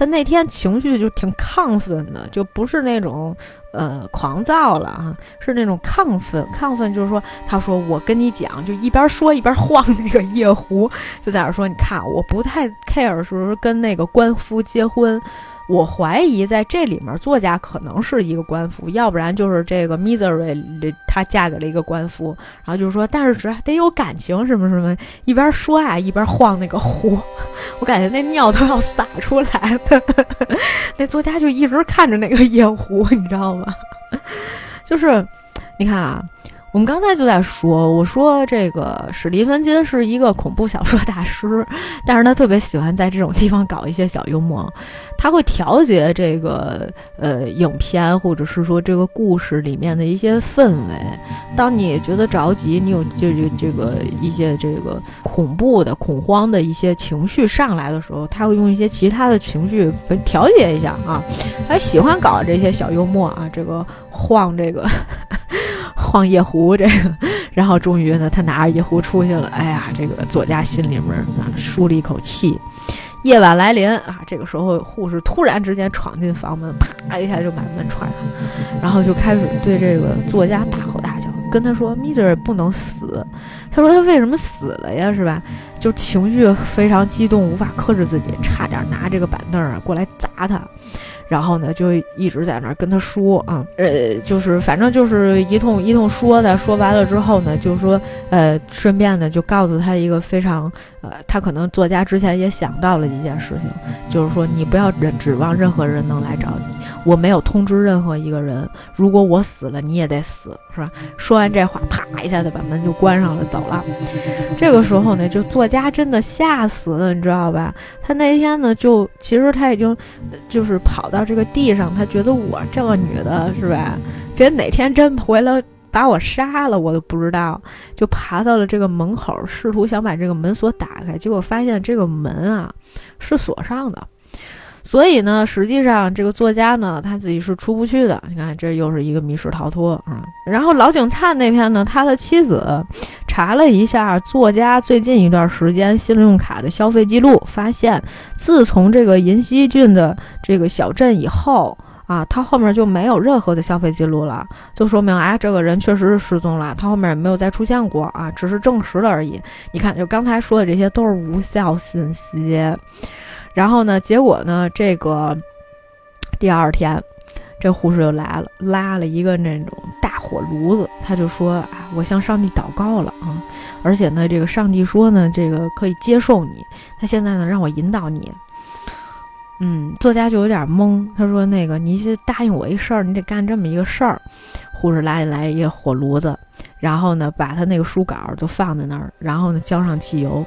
他那天情绪就挺亢奋的，就不是那种。呃，狂躁了啊，是那种亢奋，亢奋就是说，他说我跟你讲，就一边说一边晃那个夜壶，就在那说，你看，我不太 care 是不是跟那个官夫结婚。我怀疑在这里面，作家可能是一个官夫，要不然就是这个 Misery 她嫁给了一个官夫，然后就是说，但是只要得有感情什么什么，一边说啊一边晃那个壶，<laughs> 我感觉那尿都要洒出来了。<laughs> 那作家就一直看着那个夜壶，你知道吗？<laughs> 就是你看啊。我们刚才就在说，我说这个史蒂芬金是一个恐怖小说大师，<laughs> 但是他特别喜欢在这种地方搞一些小幽默，他会调节这个呃影片或者是说这个故事里面的一些氛围。当你觉得着急，你有就这这个一些这个恐怖的、恐慌的一些情绪上来的时候，他会用一些其他的情绪调节一下啊。他喜欢搞这些小幽默啊，这个晃这个。晃夜壶，这个，然后终于呢，他拿着夜壶出去了。哎呀，这个作家心里面啊，舒了一口气。夜晚来临啊，这个时候护士突然之间闯进房门，啪一下就把门踹开，然后就开始对这个作家大吼大叫，跟他说：“米德不能死。”他说：“他为什么死了呀？是吧？就情绪非常激动，无法克制自己，差点拿这个板凳啊过来砸他。”然后呢，就一直在那儿跟他说啊，呃，就是反正就是一通一通说的。说完了之后呢，就说，呃，顺便呢就告诉他一个非常，呃，他可能作家之前也想到了一件事情，就是说你不要指指望任何人能来找你，我没有通知任何一个人，如果我死了，你也得死，是吧？说完这话，啪一下就把门就关上了，走了。这个时候呢，就作家真的吓死了，你知道吧？他那天呢，就其实他已经就是跑到。这个地上，他觉得我这个女的是吧？别哪天真回来把我杀了，我都不知道。就爬到了这个门口，试图想把这个门锁打开，结果发现这个门啊是锁上的。所以呢，实际上这个作家呢，他自己是出不去的。你看，这又是一个密室逃脱啊。然后老警探那边呢，他的妻子查了一下作家最近一段时间信用卡的消费记录，发现自从这个银溪郡的这个小镇以后啊，他后面就没有任何的消费记录了，就说明哎，这个人确实是失踪了，他后面也没有再出现过啊，只是证实了而已。你看，就刚才说的这些都是无效信息。然后呢？结果呢？这个第二天，这护士又来了，拉了一个那种大火炉子。他就说：“啊，我向上帝祷告了啊！而且呢，这个上帝说呢，这个可以接受你。他现在呢，让我引导你。”嗯，作家就有点懵。他说：“那个，你答应我一事儿，你得干这么一个事儿。”护士来来一个火炉子，然后呢，把他那个书稿就放在那儿，然后呢，浇上汽油，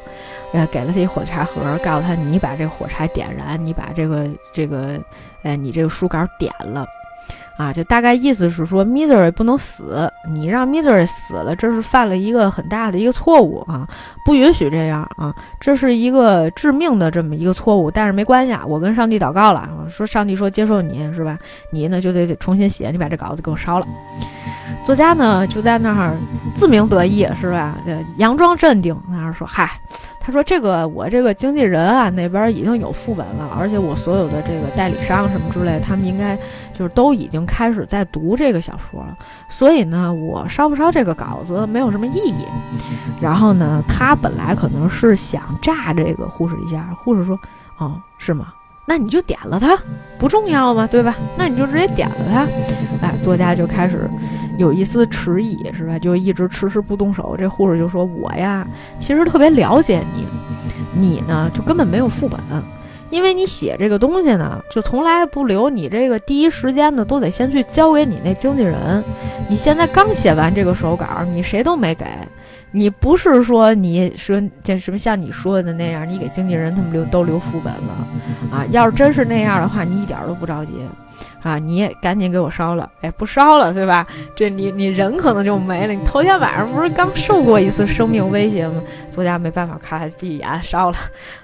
呃，给了他一火柴盒，告诉他：“你把这火柴点燃，你把这个这个，哎，你这个书稿点了。”啊，就大概意思是说 m i s e r 不能死，你让 m i s e r 死了，这是犯了一个很大的一个错误啊，不允许这样啊，这是一个致命的这么一个错误。但是没关系啊，我跟上帝祷告了，说上帝说接受你是吧？你呢就得重新写，你把这稿子给我烧了。作家呢就在那儿自鸣得意是吧？佯装镇定，那儿说嗨。他说：“这个我这个经纪人啊，那边已经有副本了，而且我所有的这个代理商什么之类，他们应该就是都已经开始在读这个小说了。所以呢，我烧不烧这个稿子没有什么意义。<laughs> 然后呢，他本来可能是想炸这个护士一下，护士说：‘哦，是吗？’”那你就点了它，不重要吗？对吧？那你就直接点了它。哎，作家就开始有一丝迟疑，是吧？就一直迟迟不动手。这护士就说：“我呀，其实特别了解你，你呢就根本没有副本，因为你写这个东西呢，就从来不留你这个第一时间呢，都得先去交给你那经纪人。你现在刚写完这个手稿，你谁都没给。”你不是说你说这什么像你说的那样，你给经纪人他们留都留副本了啊？要是真是那样的话，你一点都不着急。啊！你也赶紧给我烧了，哎，不烧了，对吧？这你你人可能就没了。你头天晚上不是刚受过一次生命威胁吗？作家没办法，咔闭眼烧了。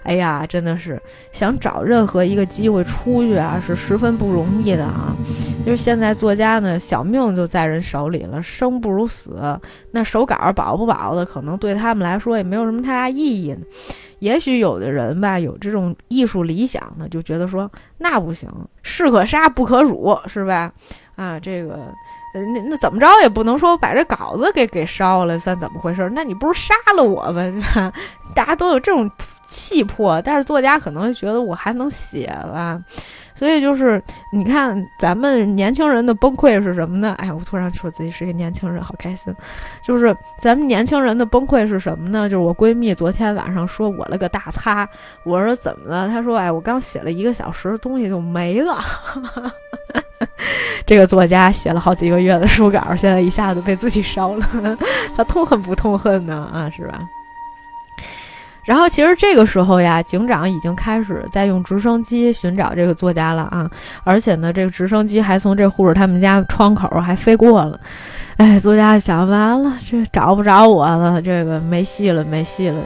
哎呀，真的是想找任何一个机会出去啊，是十分不容易的啊。就是现在作家呢，小命就在人手里了，生不如死。那手稿保不保的，可能对他们来说也没有什么太大意义。也许有的人吧，有这种艺术理想呢，就觉得说那不行，士可杀不可辱，是吧？啊，这个，那那怎么着也不能说把这稿子给给烧了，算怎么回事？那你不如杀了我吧，<laughs> 对吧？大家都有这种气魄，但是作家可能觉得我还能写吧。所以就是，你看咱们年轻人的崩溃是什么呢？哎，我突然说自己是一个年轻人，好开心。就是咱们年轻人的崩溃是什么呢？就是我闺蜜昨天晚上说我了个大擦，我说怎么了？她说，哎，我刚写了一个小时，东西就没了。<laughs> 这个作家写了好几个月的书稿，现在一下子被自己烧了，<laughs> 他痛恨不痛恨呢？啊，是吧？然后其实这个时候呀，警长已经开始在用直升机寻找这个作家了啊！而且呢，这个直升机还从这护士他们家窗口还飞过了。哎，作家想完了，这找不着我了，这个没戏了，没戏了，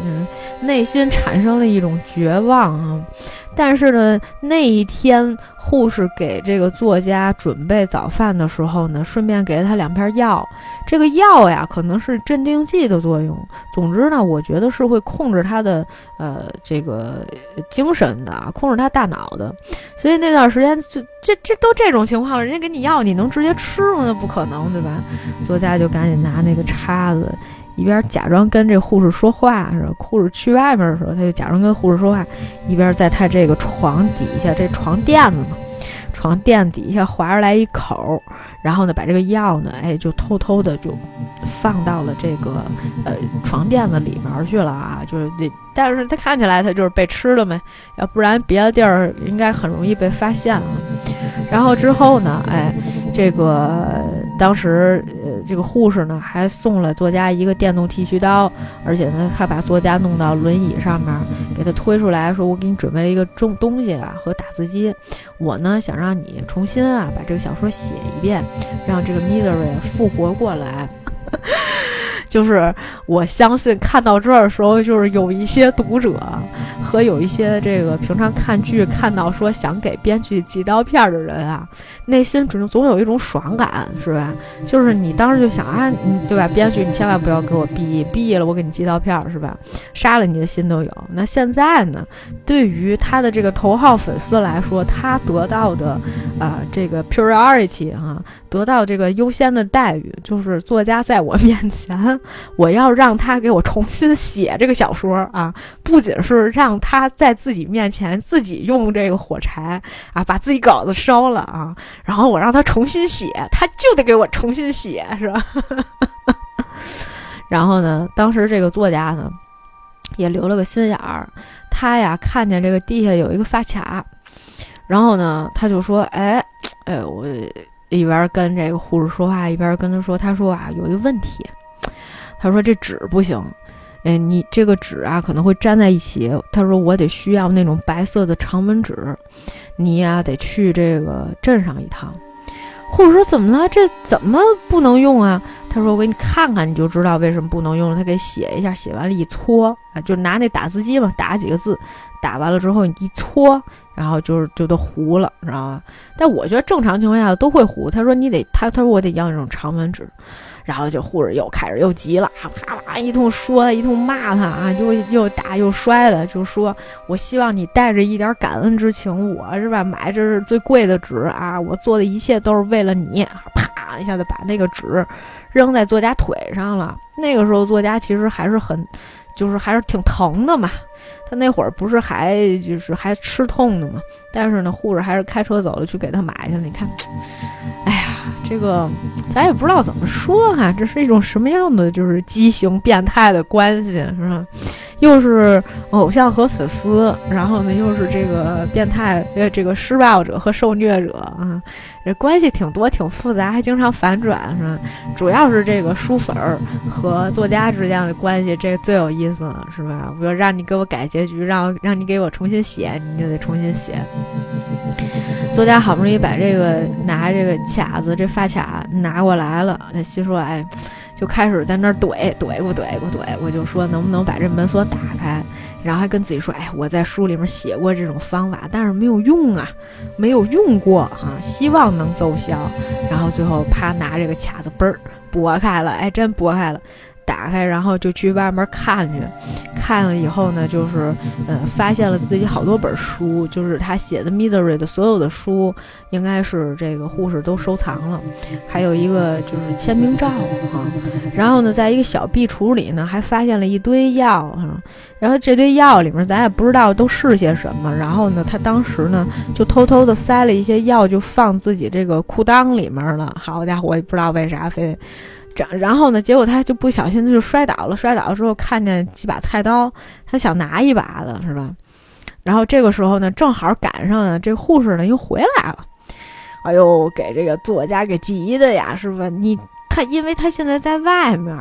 内心产生了一种绝望啊！但是呢，那一天护士给这个作家准备早饭的时候呢，顺便给了他两片药。这个药呀，可能是镇定剂的作用。总之呢，我觉得是会控制他的呃这个精神的，控制他大脑的。所以那段时间就这这都这种情况，人家给你药，你能直接吃吗？那不可能，对吧？作家就赶紧拿那个叉子。一边假装跟这护士说话，是吧？护士去外面的时候，他就假装跟护士说话，一边在他这个床底下，这床垫子嘛，床垫底下划出来一口，然后呢，把这个药呢，哎，就偷偷的就放到了这个呃床垫子里面去了啊，就是这，但是他看起来他就是被吃了没，要不然别的地儿应该很容易被发现了。然后之后呢，哎，这个当时呃，这个护士呢还送了作家一个电动剃须刀，而且呢，他把作家弄到轮椅上面，给他推出来说：“我给你准备了一个重东西啊和打字机，我呢想让你重新啊把这个小说写一遍，让这个 Misery 复活过来。”就是我相信看到这儿的时候，就是有一些读者和有一些这个平常看剧看到说想给编剧寄刀片的人啊，内心总总有一种爽感，是吧？就是你当时就想啊，对吧？编剧你千万不要给我毙毙了，我给你寄刀片，是吧？杀了你的心都有。那现在呢，对于他的这个头号粉丝来说，他得到的啊这个 priority 啊，得到这个优先的待遇，就是作家在我面前。我要让他给我重新写这个小说啊！不仅是让他在自己面前自己用这个火柴啊，把自己稿子烧了啊，然后我让他重新写，他就得给我重新写，是吧？<laughs> 然后呢，当时这个作家呢，也留了个心眼儿，他呀看见这个地下有一个发卡。然后呢，他就说：“哎，哎，我一边跟这个护士说话，一边跟他说，他说啊，有一个问题，他说这纸不行，哎，你这个纸啊可能会粘在一起。他说我得需要那种白色的长纹纸，你呀得去这个镇上一趟。”护士说：“怎么了？这怎么不能用啊？”他说：“我给你看看，你就知道为什么不能用了。”他给写一下，写完了，一搓啊，就拿那打字机嘛，打几个字，打完了之后你一搓，然后就是就都糊了，知道吧？但我觉得正常情况下都会糊。他说：“你得，他他说我得要那种长纹纸。”然后就护士又开始又急了，啪啪一通说，一通骂他啊，又又打又摔的，就说我希望你带着一点感恩之情，我是吧？买这是最贵的纸啊，我做的一切都是为了你。啪一下子把那个纸扔在作家腿上了。那个时候作家其实还是很，就是还是挺疼的嘛。他那会儿不是还就是还吃痛的嘛？但是呢，护士还是开车走了去给他买去了。你看，哎，这个咱也不知道怎么说哈，这是一种什么样的就是畸形变态的关系，是吧？又是偶像和粉丝，然后呢，又是这个变态呃，这个施暴者和受虐者啊，这关系挺多，挺复杂，还经常反转，是吧？主要是这个书粉儿和作家之间的关系，这最有意思了，是吧？我要让你给我改结局，让让你给我重新写，你就得重新写。作家好不容易把这个拿这个卡子，这发卡拿过来了，心说，哎。就开始在那儿怼怼过怼过怼，我就说能不能把这门锁打开，然后还跟自己说，哎，我在书里面写过这种方法，但是没有用啊，没有用过啊，希望能奏效。然后最后啪拿这个卡子嘣儿拨开了，哎，真拨开了。打开，然后就去外面看去，看了以后呢，就是，呃，发现了自己好多本书，就是他写的《Misery》的所有的书，应该是这个护士都收藏了，还有一个就是签名照哈。然后呢，在一个小壁橱里呢，还发现了一堆药哈。然后这堆药里面，咱也不知道都是些什么。然后呢，他当时呢，就偷偷的塞了一些药，就放自己这个裤裆里面了。好家伙，也不知道为啥非。这然后呢？结果他就不小心，就摔倒了。摔倒了之后，看见几把菜刀，他想拿一把的是吧？然后这个时候呢，正好赶上呢，这护士呢又回来了。哎呦，给这个作家给急的呀，是吧？你他，因为他现在在外面，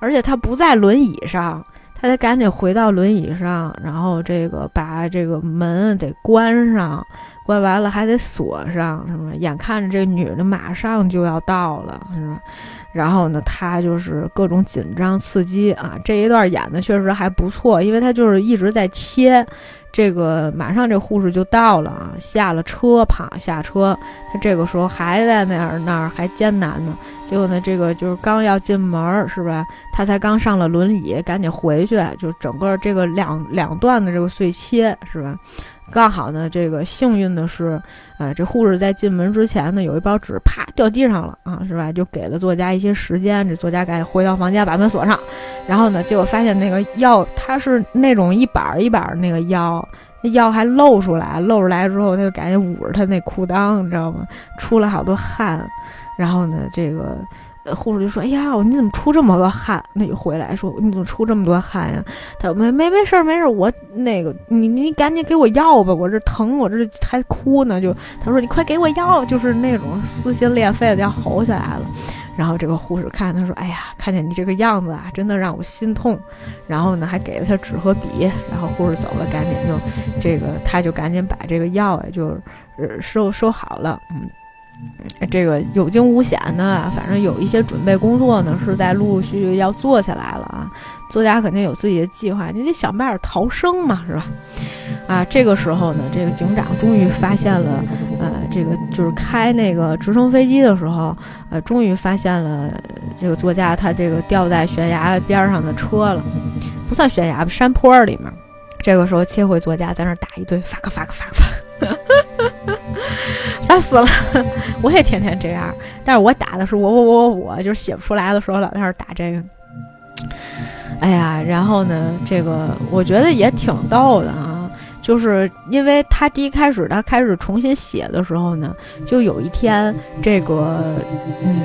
而且他不在轮椅上，他得赶紧回到轮椅上，然后这个把这个门得关上，关完了还得锁上，是吧？眼看着这女的马上就要到了，是吧？然后呢，他就是各种紧张刺激啊，这一段演的确实还不错，因为他就是一直在切，这个马上这护士就到了啊，下了车，啪下车，他这个时候还在那儿那儿还艰难呢，结果呢，这个就是刚要进门是吧？他才刚上了轮椅，赶紧回去，就整个这个两两段的这个碎切是吧？刚好呢，这个幸运的是，呃，这护士在进门之前呢，有一包纸啪掉地上了啊，是吧？就给了作家一些时间，这作家赶紧回到房间把门锁上，然后呢，结果发现那个药它是那种一板一板那个药，药还露出来，露出来之后他就赶紧捂着他那裤裆，你知道吗？出了好多汗，然后呢，这个。护士就说：“哎呀，你怎么出这么多汗？”那就回来说：“你怎么出这么多汗呀？”他说：“没没没事儿没事儿，我那个你你赶紧给我药吧，我这疼，我这还哭呢。”就他说：“你快给我药！”就是那种撕心裂肺的要吼起来了。然后这个护士看他说：“哎呀，看见你这个样子啊，真的让我心痛。”然后呢，还给了他纸和笔。然后护士走了，赶紧就这个他就赶紧把这个药啊就呃收收好了，嗯。这个有惊无险的，反正有一些准备工作呢，是在陆陆续续要做起来了啊。作家肯定有自己的计划，你得想办法逃生嘛，是吧？啊，这个时候呢，这个警长终于发现了，呃，这个就是开那个直升飞机的时候，呃，终于发现了这个作家他这个掉在悬崖边上的车了，不算悬崖吧，山坡里面。这个时候切回作家在那打一堆发个发个发个发。烦死了！<laughs> 我也天天这样，但是我打的是我我我我，就是写不出来的时候老在那打这个。哎呀，然后呢，这个我觉得也挺逗的啊。就是因为他第一开始他开始重新写的时候呢，就有一天这个嗯，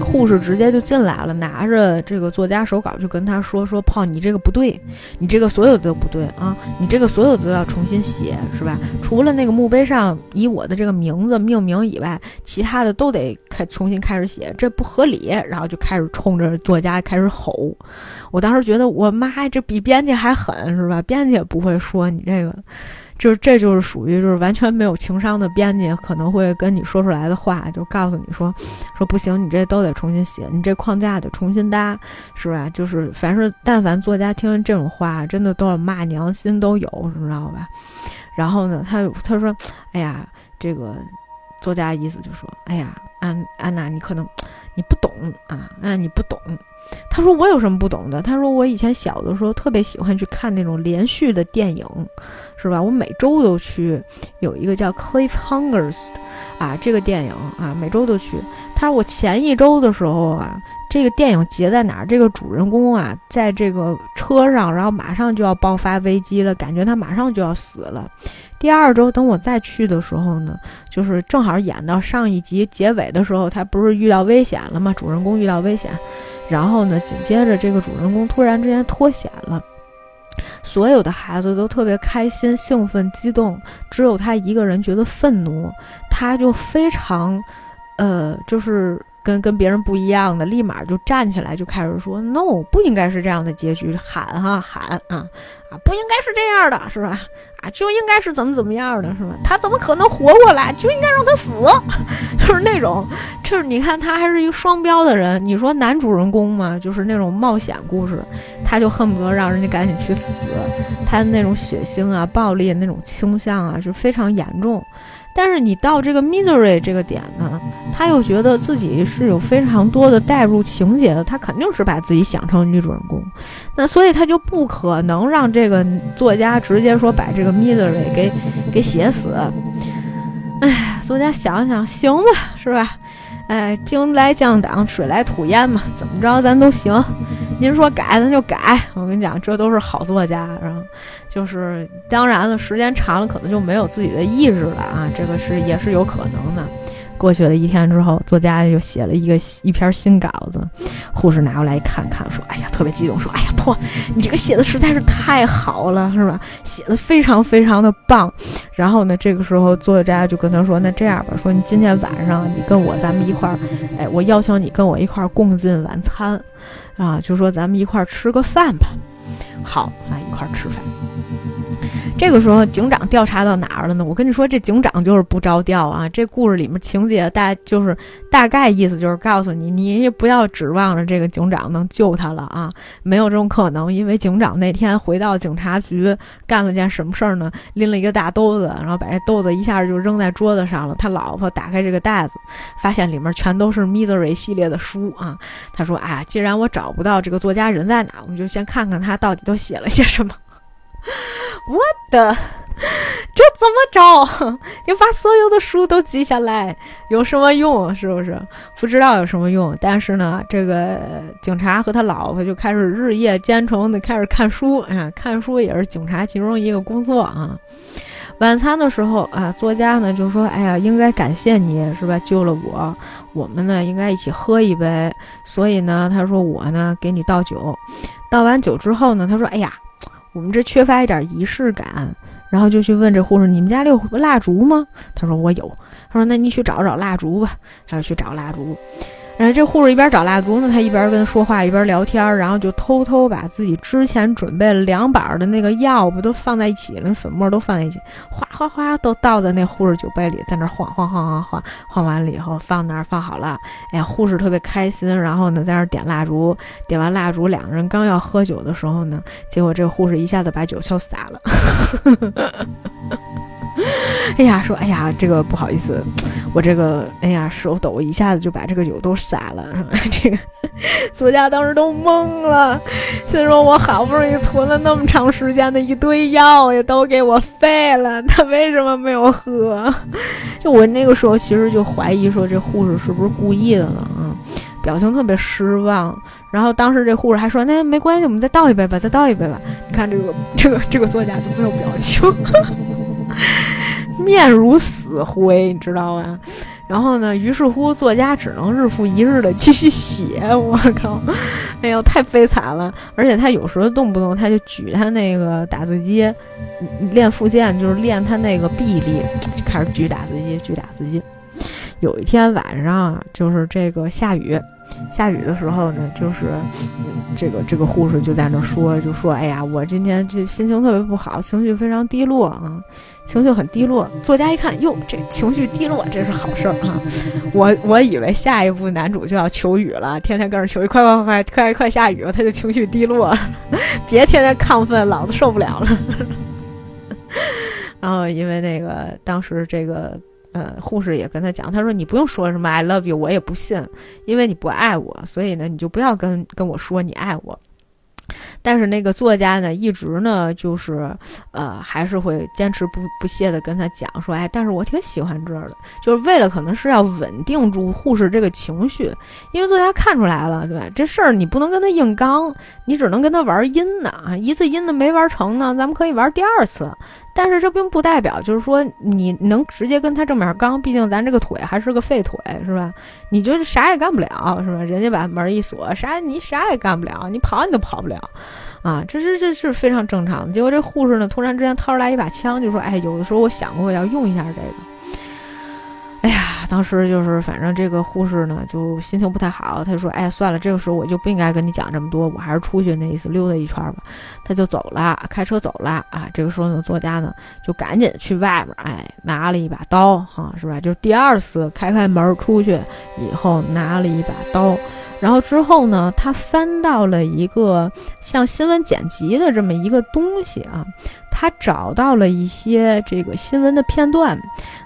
护士直接就进来了，拿着这个作家手稿就跟他说说，炮，你这个不对，你这个所有的都不对啊，你这个所有的都要重新写，是吧？除了那个墓碑上以我的这个名字命名以外，其他的都得开重新开始写，这不合理。然后就开始冲着作家开始吼，我当时觉得我妈这比编辑还狠，是吧？编辑也不会说你这个。个，就是这就是属于就是完全没有情商的编辑可能会跟你说出来的话，就告诉你说说不行，你这都得重新写，你这框架得重新搭，是吧？就是凡是但凡作家听完这种话，真的都要骂娘心都有，你知道吧？然后呢，他他说，哎呀，这个作家意思就说，哎呀，安安娜，你可能你不懂啊，那，你不懂。他说我有什么不懂的？他说我以前小的时候特别喜欢去看那种连续的电影，是吧？我每周都去，有一个叫《Cliffhangers》啊，这个电影啊，每周都去。他说我前一周的时候啊，这个电影结在哪儿？这个主人公啊，在这个车上，然后马上就要爆发危机了，感觉他马上就要死了。第二周等我再去的时候呢，就是正好演到上一集结尾的时候，他不是遇到危险了吗？主人公遇到危险。然后呢？紧接着，这个主人公突然之间脱险了，所有的孩子都特别开心、兴奋、激动，只有他一个人觉得愤怒。他就非常，呃，就是跟跟别人不一样的，立马就站起来就开始说：“No，不应该是这样的结局！”喊哈喊啊啊，不应该是这样的，是吧？啊就应该是怎么怎么样的，是吧？他怎么可能活过来？就应该让他死，<laughs> 就是那种，就是你看他还是一个双标的人。你说男主人公嘛，就是那种冒险故事，他就恨不得让人家赶紧去死，他的那种血腥啊、暴力那种倾向啊，就非常严重。但是你到这个 misery 这个点呢，他又觉得自己是有非常多的代入情节的，他肯定是把自己想成女主人公，那所以他就不可能让这个作家直接说把这个 misery 给给写死。哎，作家想想行吧，是吧？哎，兵来将挡，水来土掩嘛，怎么着咱都行。您说改咱就改，我跟你讲，这都是好作家。然后就是当然了，时间长了可能就没有自己的意志了啊，这个是也是有可能的。过去了一天之后，作家就写了一个一篇新稿子，护士拿过来一看，看说：“哎呀，特别激动，说：哎呀，破，你这个写的实在是太好了，是吧？写的非常非常的棒。”然后呢，这个时候作家就跟他说：“那这样吧，说你今天晚上你跟我咱们一块儿，哎，我邀请你跟我一块儿共进晚餐，啊，就说咱们一块儿吃个饭吧。好啊，一块儿吃饭。”这个时候，警长调查到哪儿了呢？我跟你说，这警长就是不着调啊！这故事里面情节大就是大概意思就是告诉你，你也不要指望着这个警长能救他了啊，没有这种可能。因为警长那天回到警察局干了件什么事儿呢？拎了一个大兜子，然后把这兜子一下就扔在桌子上了。他老婆打开这个袋子，发现里面全都是《Misery》系列的书啊。他说：“哎，既然我找不到这个作家人在哪，我们就先看看他到底都写了些什么。”我的，这怎么着？你把所有的书都记下来有什么用？是不是？不知道有什么用。但是呢，这个警察和他老婆就开始日夜兼程的开始看书。哎，看书也是警察其中一个工作啊。晚餐的时候啊，作家呢就说：“哎呀，应该感谢你是吧？救了我，我们呢应该一起喝一杯。所以呢，他说我呢给你倒酒。倒完酒之后呢，他说：哎呀。”我们这缺乏一点仪式感，然后就去问这护士：“你们家里有蜡烛吗？”他说：“我有。”他说：“那你去找找蜡烛吧。”他就去找蜡烛。然后这护士一边找蜡烛呢，他一边跟说话，一边聊天，然后就偷偷把自己之前准备了两板的那个药不都放在一起了，粉末都放在一起，哗哗哗都倒在那护士酒杯里，在那晃晃晃晃晃，晃完了以后放那儿放好了。哎呀，护士特别开心，然后呢在那儿点蜡烛，点完蜡烛，两个人刚要喝酒的时候呢，结果这个护士一下子把酒全洒了。<laughs> <laughs> 哎呀，说哎呀，这个不好意思，我这个哎呀手抖，一下子就把这个酒都洒了。<laughs> 这个作家当时都懵了，心说：“我好不容易存了那么长时间的一堆药，也都给我废了。他为什么没有喝？” <laughs> 就我那个时候其实就怀疑说，这护士是不是故意的呢？啊，表情特别失望。然后当时这护士还说：“那没关系，我们再倒一杯吧，再倒一杯吧。”你看这个这个这个作家就没有表情，面如死灰，你知道吗？然后呢，于是乎作家只能日复一日的继续写。我靠，哎呦，太悲惨了！而且他有时候动不动他就举他那个打字机练复健，就是练他那个臂力，就开始举打字机，举打字机。有一天晚上，就是这个下雨。下雨的时候呢，就是这个这个护士就在那说，就说：“哎呀，我今天这心情特别不好，情绪非常低落啊，情绪很低落。”作家一看，哟，这情绪低落，这是好事儿啊！我我以为下一步男主就要求雨了，天天跟着求雨，快快快快快下雨了，他就情绪低落，<laughs> 别天天亢奋，老子受不了了。<laughs> 然后因为那个当时这个。呃，护士也跟他讲，他说你不用说什么 I love you，我也不信，因为你不爱我，所以呢，你就不要跟跟我说你爱我。但是那个作家呢，一直呢，就是，呃，还是会坚持不不懈的跟他讲说，哎，但是我挺喜欢这儿的，就是为了可能是要稳定住护士这个情绪，因为作家看出来了，对吧？这事儿你不能跟他硬刚，你只能跟他玩阴的啊，一次阴的没玩成呢，咱们可以玩第二次。但是这并不代表就是说你能直接跟他正面刚，毕竟咱这个腿还是个废腿，是吧？你就是啥也干不了，是吧？人家把门一锁，啥你啥也干不了，你跑你都跑不了，啊，这是这是非常正常的。结果这护士呢，突然之间掏出来一把枪，就说：“哎，有的时候我想过要用一下这个。”哎呀，当时就是反正这个护士呢，就心情不太好。他说：“哎，算了，这个时候我就不应该跟你讲这么多，我还是出去那意思溜达一圈吧。”他就走了，开车走了啊。这个时候呢，作家呢就赶紧去外面，哎，拿了一把刀，哈，是吧？就是第二次开开门出去以后，拿了一把刀。然后之后呢，他翻到了一个像新闻剪辑的这么一个东西啊。他找到了一些这个新闻的片段，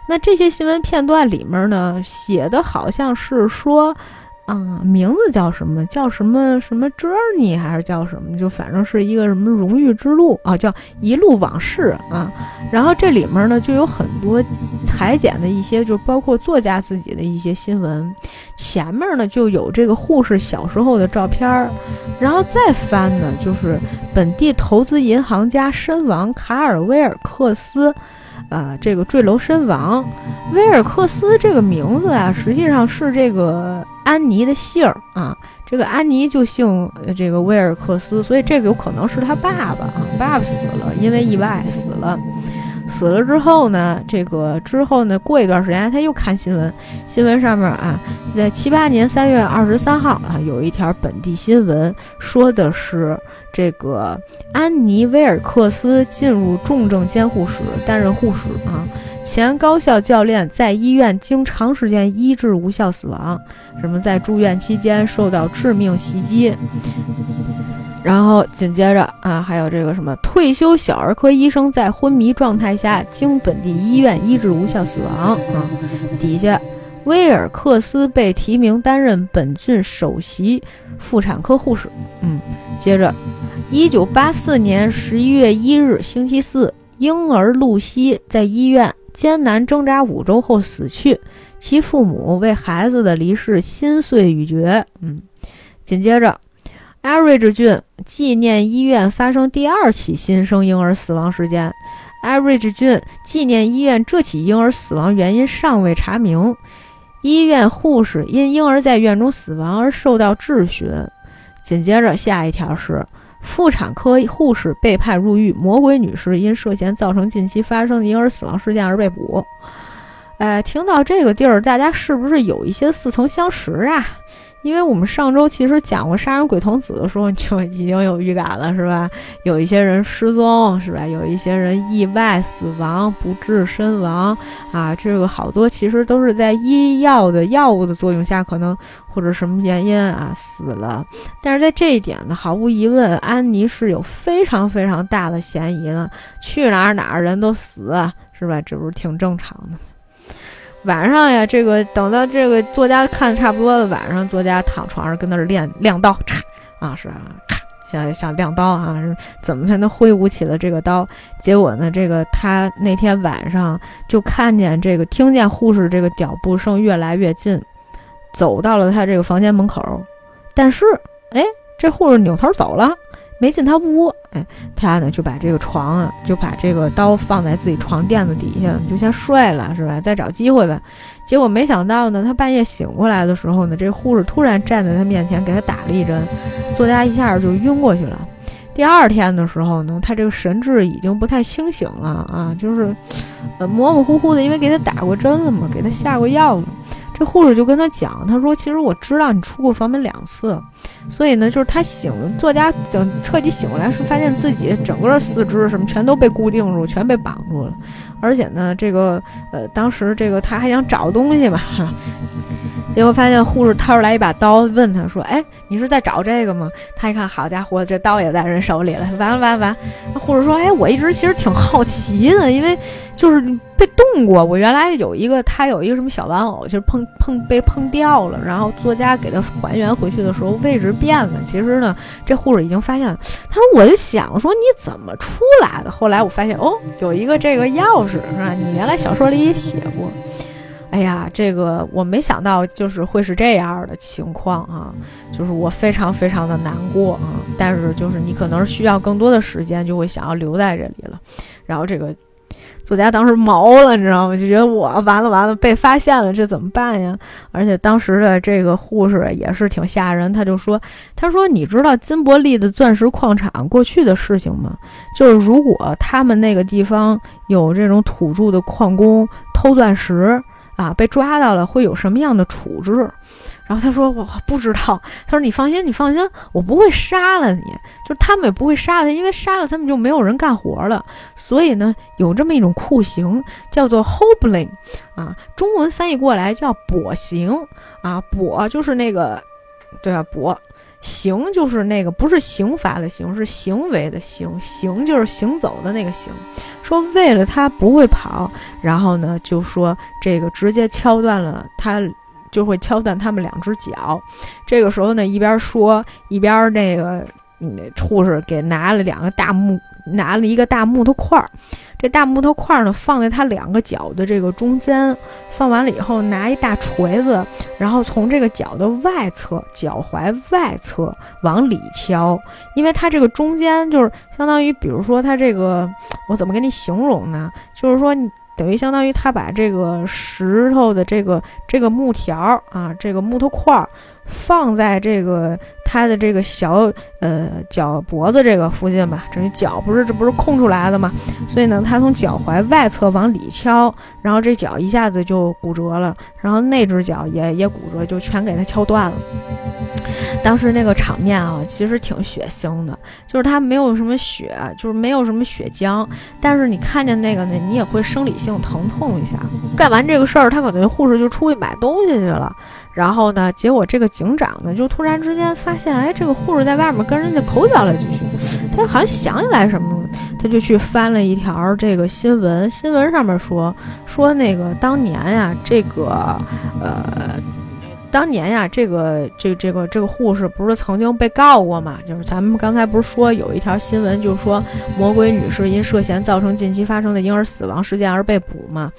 那这些新闻片段里面呢，写的好像是说。啊，名字叫什么？叫什么什么 journey 还是叫什么？就反正是一个什么荣誉之路啊，叫一路往事啊。然后这里面呢，就有很多裁剪的一些，就包括作家自己的一些新闻。前面呢就有这个护士小时候的照片儿，然后再翻呢，就是本地投资银行家身亡，卡尔威尔克斯。啊，这个坠楼身亡，威尔克斯这个名字啊，实际上是这个安妮的姓儿啊。这个安妮就姓这个威尔克斯，所以这个有可能是他爸爸啊。爸爸死了，因为意外死了。死了之后呢，这个之后呢，过一段时间他又看新闻，新闻上面啊，在七八年三月二十三号啊，有一条本地新闻，说的是这个安妮威尔克斯进入重症监护室担任护士啊，前高校教练在医院经长时间医治无效死亡，什么在住院期间受到致命袭击。然后紧接着啊，还有这个什么退休小儿科医生在昏迷状态下经本地医院医治无效死亡啊。底下，威尔克斯被提名担任本郡首席妇产科护士。嗯，接着，一九八四年十一月一日星期四，婴儿露西在医院艰难挣扎五周后死去，其父母为孩子的离世心碎欲绝。嗯，紧接着。艾瑞治郡纪念医院发生第二起新生婴儿死亡事件。艾瑞治郡纪念医院这起婴儿死亡原因尚未查明。医院护士因婴儿在院中死亡而受到质询。紧接着，下一条是妇产科护士被判入狱。魔鬼女士因涉嫌造成近期发生的婴儿死亡事件而被捕。哎，听到这个地儿，大家是不是有一些似曾相识啊？因为我们上周其实讲过杀人鬼童子的时候，就已经有预感了，是吧？有一些人失踪，是吧？有一些人意外死亡、不治身亡啊，这个好多其实都是在医药的药物的作用下，可能或者什么原因啊死了。但是在这一点呢，毫无疑问，安妮是有非常非常大的嫌疑的。去哪儿哪儿人都死，是吧？这不是挺正常的？晚上呀，这个等到这个作家看差不多了，晚上作家躺床上跟那儿练亮刀，嚓啊是啊，咔想想亮刀啊，怎么才能挥舞起了这个刀？结果呢，这个他那天晚上就看见这个，听见护士这个脚步声越来越近，走到了他这个房间门口，但是哎，这护士扭头走了，没进他屋，哎，他呢就把这个床啊，就把这个刀放在自己床垫子底下，就先睡了，是吧？再找机会呗。结果没想到呢，他半夜醒过来的时候呢，这护士突然站在他面前给他打了一针，作家一下就晕过去了。第二天的时候呢，他这个神志已经不太清醒了啊，就是，呃，模模糊糊的，因为给他打过针了嘛，给他下过药了。这护士就跟他讲，他说：“其实我知道你出过房门两次，所以呢，就是他醒，作家等彻底醒过来，时发现自己整个四肢什么全都被固定住，全被绑住了。而且呢，这个呃，当时这个他还想找东西嘛，结果发现护士掏出来一把刀，问他说：‘哎，你是在找这个吗？’他一看，好家伙，这刀也在人手里了。完了，完了，完！了护士说：‘哎，我一直其实挺好奇的，因为就是被动过。我原来有一个，他有一个什么小玩偶，就是碰。’碰被碰掉了，然后作家给他还原回去的时候位置变了。其实呢，这护士已经发现了。他说：“我就想说你怎么出来的？”后来我发现哦，有一个这个钥匙是吧？你原来小说里也写过。哎呀，这个我没想到就是会是这样的情况啊，就是我非常非常的难过啊。但是就是你可能是需要更多的时间，就会想要留在这里了。然后这个。作家当时毛了，你知道吗？就觉得我完了完了，被发现了，这怎么办呀？而且当时的这个护士也是挺吓人，他就说：“他说你知道金伯利的钻石矿场过去的事情吗？就是如果他们那个地方有这种土著的矿工偷钻石啊，被抓到了会有什么样的处置？”然后他说：“我不知道。”他说：“你放心，你放心，我不会杀了你，就是他们也不会杀他，因为杀了他们就没有人干活了。所以呢，有这么一种酷刑叫做 hobling，啊，中文翻译过来叫跛刑啊，跛就是那个，对啊，跛，行就是那个不是刑罚的刑，是行为的行，行就是行走的那个行。说为了他不会跑，然后呢，就说这个直接敲断了他。”就会敲断他们两只脚，这个时候呢，一边说一边那个那护士给拿了两个大木，拿了一个大木头块儿，这大木头块儿呢放在他两个脚的这个中间，放完了以后拿一大锤子，然后从这个脚的外侧，脚踝外侧往里敲，因为它这个中间就是相当于，比如说它这个，我怎么给你形容呢？就是说你。等于相当于他把这个石头的这个这个木条啊，这个木头块儿放在这个他的这个小呃脚脖子这个附近吧，等于脚不是这不是空出来的嘛，所以呢，他从脚踝外侧往里敲，然后这脚一下子就骨折了，然后那只脚也也骨折，就全给他敲断了。当时那个场面啊，其实挺血腥的，就是他没有什么血，就是没有什么血浆，但是你看见那个呢，你也会生理性疼痛一下。干完这个事儿，他可能护士就出去买东西去了，然后呢，结果这个警长呢，就突然之间发现，哎，这个护士在外面跟人家口角了几句，他好像想起来什么了，他就去翻了一条这个新闻，新闻上面说说那个当年呀，这个呃。当年呀，这个这个这个这个护士不是曾经被告过嘛？就是咱们刚才不是说有一条新闻，就是说魔鬼女士因涉嫌造成近期发生的婴儿死亡事件而被捕嘛？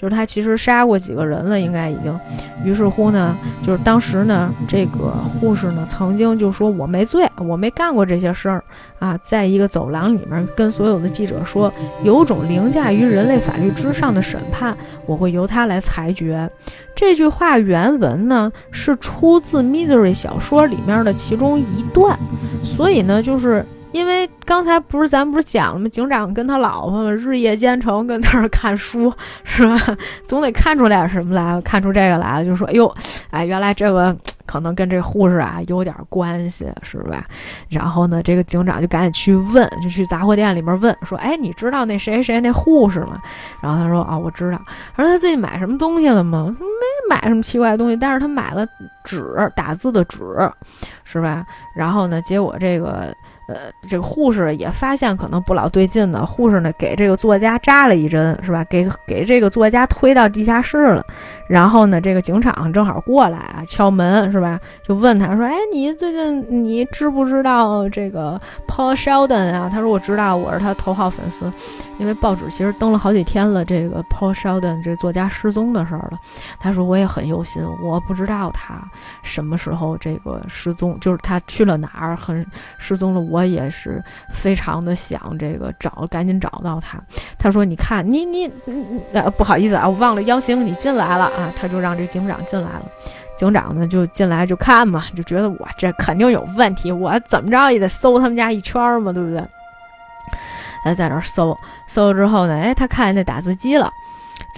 就是他其实杀过几个人了，应该已经。于是乎呢，就是当时呢，这个护士呢曾经就说我没罪，我没干过这些事儿啊，在一个走廊里面跟所有的记者说，有种凌驾于人类法律之上的审判，我会由他来裁决。这句话原文呢是出自《Misery》小说里面的其中一段，所以呢就是。因为刚才不是咱不是讲了吗？警长跟他老婆日夜兼程跟那儿看书，<laughs> 是吧？总得看出点什么来，看出这个来了，就说：“哎呦，哎，原来这个 <tsk> 可能跟这护士啊有点关系，是吧？”然后呢，这个警长就赶紧去问，就去杂货店里面问，说：“哎，你知道那谁谁那护士吗？”然后他说：“啊，我知道。”他说：“他最近买什么东西了吗？”没买什么奇怪的东西，但是他买了纸，打字的纸，是吧？然后呢，结果这个。呃，这个护士也发现可能不老对劲的，护士呢给这个作家扎了一针，是吧？给给这个作家推到地下室了。然后呢，这个警长正好过来啊，敲门，是吧？就问他说：“哎，你最近你知不知道这个 Paul Sheldon 啊？”他说：“我知道，我是他头号粉丝，因为报纸其实登了好几天了，这个 Paul Sheldon 这作家失踪的事儿了。”他说：“我也很忧心，我不知道他什么时候这个失踪，就是他去了哪儿，很失踪了。”我。我也是非常的想这个找，赶紧找到他。他说：“你看，你你你，呃，不好意思啊，我忘了邀请你进来了啊。”他就让这警长进来了。警长呢就进来就看嘛，就觉得我这肯定有问题，我怎么着也得搜他们家一圈嘛，对不对？他在那搜搜之后呢，哎，他看见那打字机了。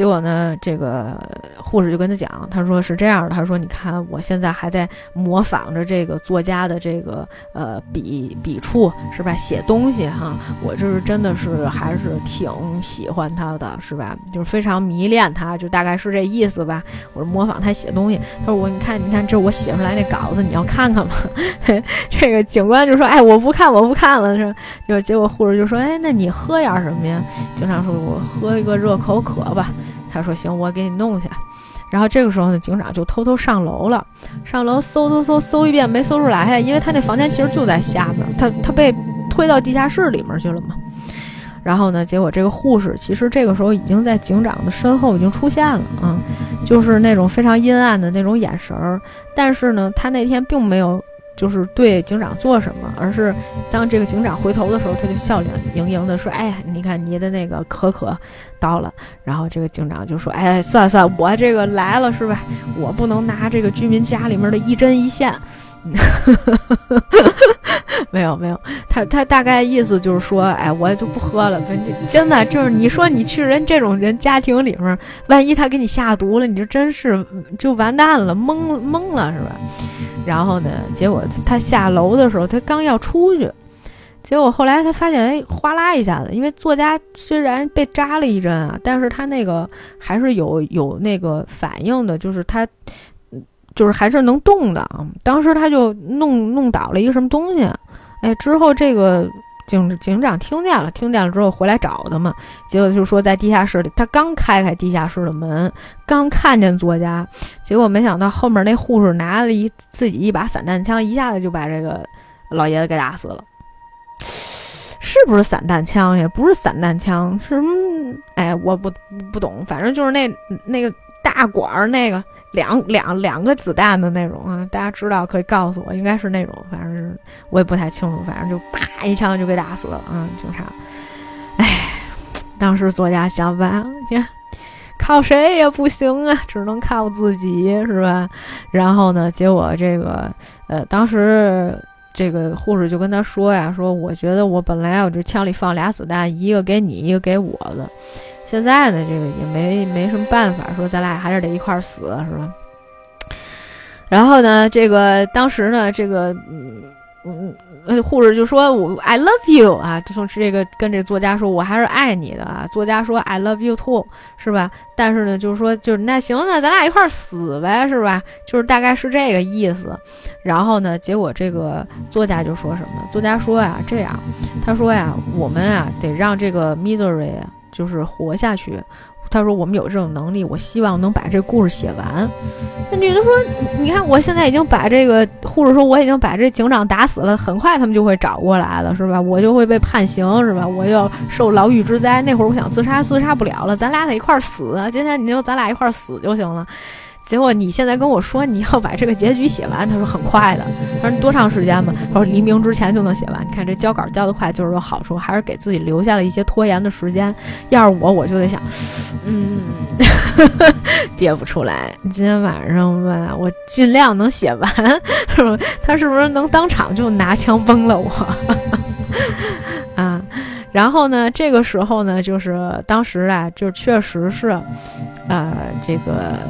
结果呢，这个护士就跟他讲，他说是这样的，他说你看我现在还在模仿着这个作家的这个呃笔笔触是吧，写东西哈，我这是真的是还是挺喜欢他的，是吧？就是非常迷恋他，就大概是这意思吧。我是模仿他写东西，他说我你看你看这我写出来那稿子，你要看看吗？<laughs> 这个警官就说哎我不看我不看了是，就结果护士就说哎那你喝点什么呀？经常说我喝一个热口渴吧。他说：“行，我给你弄去。”然后这个时候呢，警长就偷偷上楼了，上楼搜搜搜搜一遍，没搜出来，因为他那房间其实就在下面，他他被推到地下室里面去了嘛。然后呢，结果这个护士其实这个时候已经在警长的身后已经出现了啊，就是那种非常阴暗的那种眼神儿，但是呢，他那天并没有。就是对警长做什么，而是当这个警长回头的时候，他就笑脸盈盈的说：“哎，你看你的那个可可到了。”然后这个警长就说：“哎，算了算了，我这个来了是吧？我不能拿这个居民家里面的一针一线。” <laughs> 没有没有，他他大概意思就是说，哎，我就不喝了。真的就是你说你去人这种人家庭里面，万一他给你下毒了，你就真是就完蛋了，懵懵了是吧？然后呢，结果他下楼的时候，他刚要出去，结果后来他发现，哎，哗啦一下子，因为作家虽然被扎了一针啊，但是他那个还是有有那个反应的，就是他。就是还是能动的啊！当时他就弄弄倒了一个什么东西，哎，之后这个警警长听见了，听见了之后回来找他嘛，结果就说在地下室里，他刚开开地下室的门，刚看见作家，结果没想到后面那护士拿了一自己一把散弹枪，一下子就把这个老爷子给打死了。是不是散弹枪呀？不是散弹枪，是什么？哎，我不不懂，反正就是那那个大管儿那个。两两两个子弹的那种啊，大家知道可以告诉我，应该是那种，反正是我也不太清楚，反正就啪一枪就给打死了啊！警察，哎，当时作家想吧，你看靠谁也不行啊，只能靠自己，是吧？然后呢，结果这个呃，当时这个护士就跟他说呀，说我觉得我本来我这枪里放俩子弹，一个给你，一个给我的。现在呢，这个也没没什么办法，说咱俩还是得一块儿死，是吧？然后呢，这个当时呢，这个嗯嗯，护士就说：“我 I love you 啊，就从这个跟这作家说，我还是爱你的啊。”作家说：“I love you too，是吧？”但是呢，就是说，就是那行，那咱俩一块儿死呗，是吧？就是大概是这个意思。然后呢，结果这个作家就说什么？作家说呀，这样，他说呀，我们啊，得让这个 misery。就是活下去，他说我们有这种能力，我希望能把这故事写完。那女的说：“你看，我现在已经把这个护士说我已经把这警长打死了，很快他们就会找过来了，是吧？我就会被判刑，是吧？我要受牢狱之灾。那会儿我想自杀，自杀不了了，咱俩得一块儿死。今天你就咱俩一块儿死就行了。”结果你现在跟我说你要把这个结局写完，他说很快的，他说多长时间吧？他说黎明之前就能写完。你看这交稿交得快就是有好处，还是给自己留下了一些拖延的时间。要是我，我就得想，<laughs> 嗯，憋不出来。今天晚上吧，我尽量能写完，是吧？他是不是能当场就拿枪崩了我？<laughs> 啊，然后呢，这个时候呢，就是当时啊，就确实是。呃，这个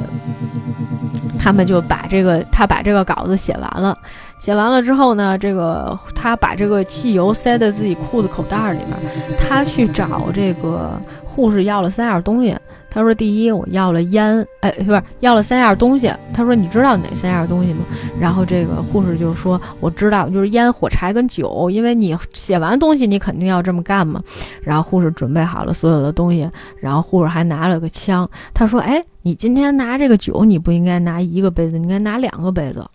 他们就把这个他把这个稿子写完了，写完了之后呢，这个他把这个汽油塞在自己裤子口袋里面，他去找这个护士要了三样东西。他说：“第一，我要了烟，哎，不是要了三样东西。他说：你知道哪三样东西吗？然后这个护士就说：我知道，就是烟、火柴跟酒。因为你写完东西，你肯定要这么干嘛。然后护士准备好了所有的东西，然后护士还拿了个枪。他说：哎，你今天拿这个酒，你不应该拿一个杯子，你应该拿两个杯子。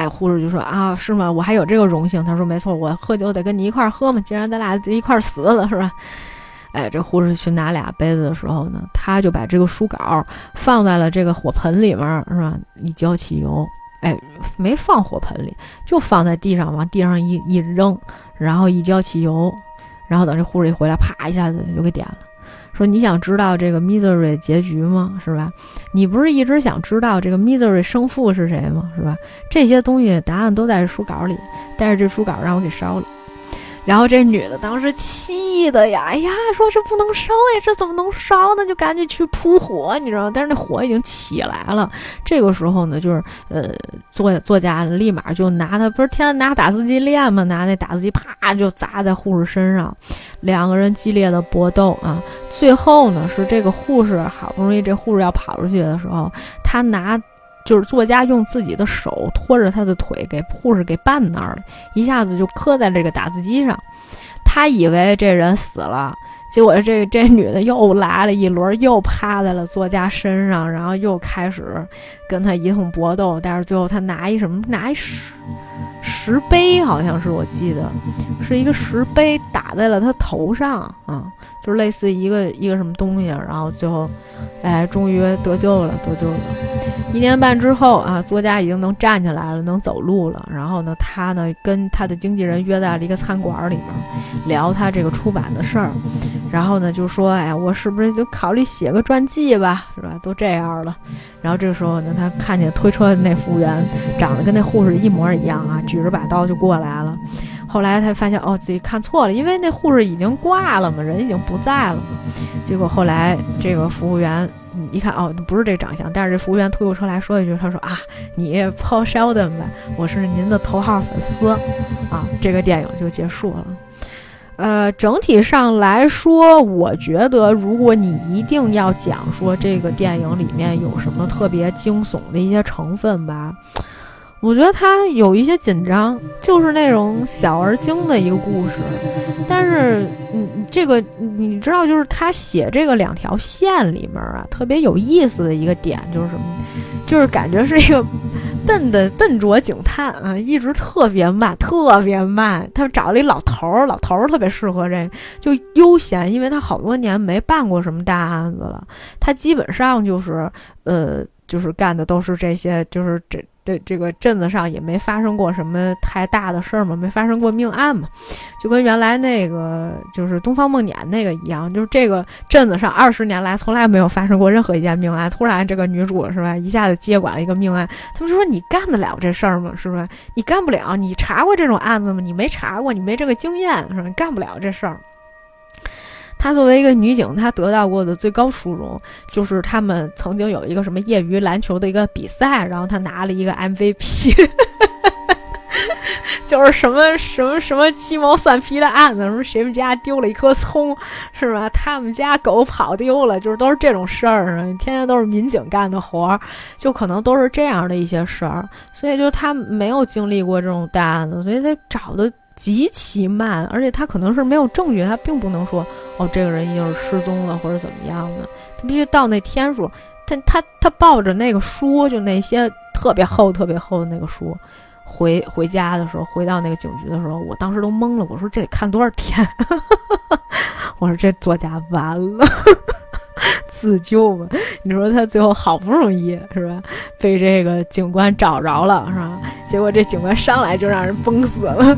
哎，护士就说：啊，是吗？我还有这个荣幸。他说：没错，我喝酒得跟你一块喝嘛。既然咱俩一块死了，是吧？”哎，这护士去拿俩杯子的时候呢，他就把这个书稿放在了这个火盆里面，是吧？一浇汽油，哎，没放火盆里，就放在地上，往地上一一扔，然后一浇汽油，然后等这护士一回来，啪一下子就给点了。说你想知道这个 misery 结局吗？是吧？你不是一直想知道这个 misery 生父是谁吗？是吧？这些东西答案都在书稿里，但是这书稿让我给烧了。然后这女的当时气的呀，哎呀，说这不能烧呀，这怎么能烧呢？就赶紧去扑火，你知道吗？但是那火已经起来了。这个时候呢，就是呃，作作家立马就拿他不是天天拿打字机练吗？拿那打字机啪就砸在护士身上，两个人激烈的搏斗啊。最后呢，是这个护士好不容易这护士要跑出去的时候，他拿。就是作家用自己的手拖着他的腿，给护士给绊那儿了，一下子就磕在这个打字机上。他以为这人死了，结果这这女的又来了一轮，又趴在了作家身上，然后又开始跟他一通搏斗。但是最后他拿一什么，拿一石石碑，好像是我记得是一个石碑打在了他头上啊。就是类似一个一个什么东西，然后最后，哎，终于得救了，得救了。一年半之后啊，作家已经能站起来了，能走路了。然后呢，他呢跟他的经纪人约在了一个餐馆里面，聊他这个出版的事儿。然后呢，就说，哎，我是不是就考虑写个传记吧，是吧？都这样了。然后这个时候呢，他看见推车的那服务员长得跟那护士一模一样啊，举着把刀就过来了。后来他发现哦，自己看错了，因为那护士已经挂了嘛，人已经不在了。结果后来这个服务员一看哦，不是这长相，但是这服务员推过车来说一句，他说啊，你 Paul Sheldon 吧，我是您的头号粉丝啊。这个电影就结束了。呃，整体上来说，我觉得如果你一定要讲说这个电影里面有什么特别惊悚的一些成分吧。我觉得他有一些紧张，就是那种小而精的一个故事，但是，嗯，这个你知道，就是他写这个两条线里面啊，特别有意思的一个点就是什么，就是感觉是一个笨的笨拙警探啊，一直特别慢，特别慢。他找了一老头儿，老头儿特别适合这，就悠闲，因为他好多年没办过什么大案子了，他基本上就是，呃，就是干的都是这些，就是这。这这个镇子上也没发生过什么太大的事儿嘛，没发生过命案嘛，就跟原来那个就是《东方梦魇》那个一样，就是这个镇子上二十年来从来没有发生过任何一件命案，突然这个女主是吧，一下子接管了一个命案，他们说你干得了这事儿吗？是不是？你干不了，你查过这种案子吗？你没查过，你没这个经验是吧？你干不了这事儿。她作为一个女警，她得到过的最高殊荣就是他们曾经有一个什么业余篮球的一个比赛，然后她拿了一个 MVP，<laughs> 就是什么什么什么鸡毛蒜皮的案子，什么谁们家丢了一颗葱，是吧？他们家狗跑丢了，就是都是这种事儿，天天都是民警干的活儿，就可能都是这样的一些事儿，所以就她没有经历过这种大案子，所以她找的。极其慢，而且他可能是没有证据，他并不能说哦，这个人一定是失踪了或者怎么样的，他必须到那天数。他他他抱着那个书，就那些特别厚、特别厚的那个书，回回家的时候，回到那个警局的时候，我当时都懵了，我说这得看多少天？<laughs> 我说这作家完了。<laughs> 自救吧？你说他最后好不容易是吧，被这个警官找着了是吧？结果这警官上来就让人崩死了，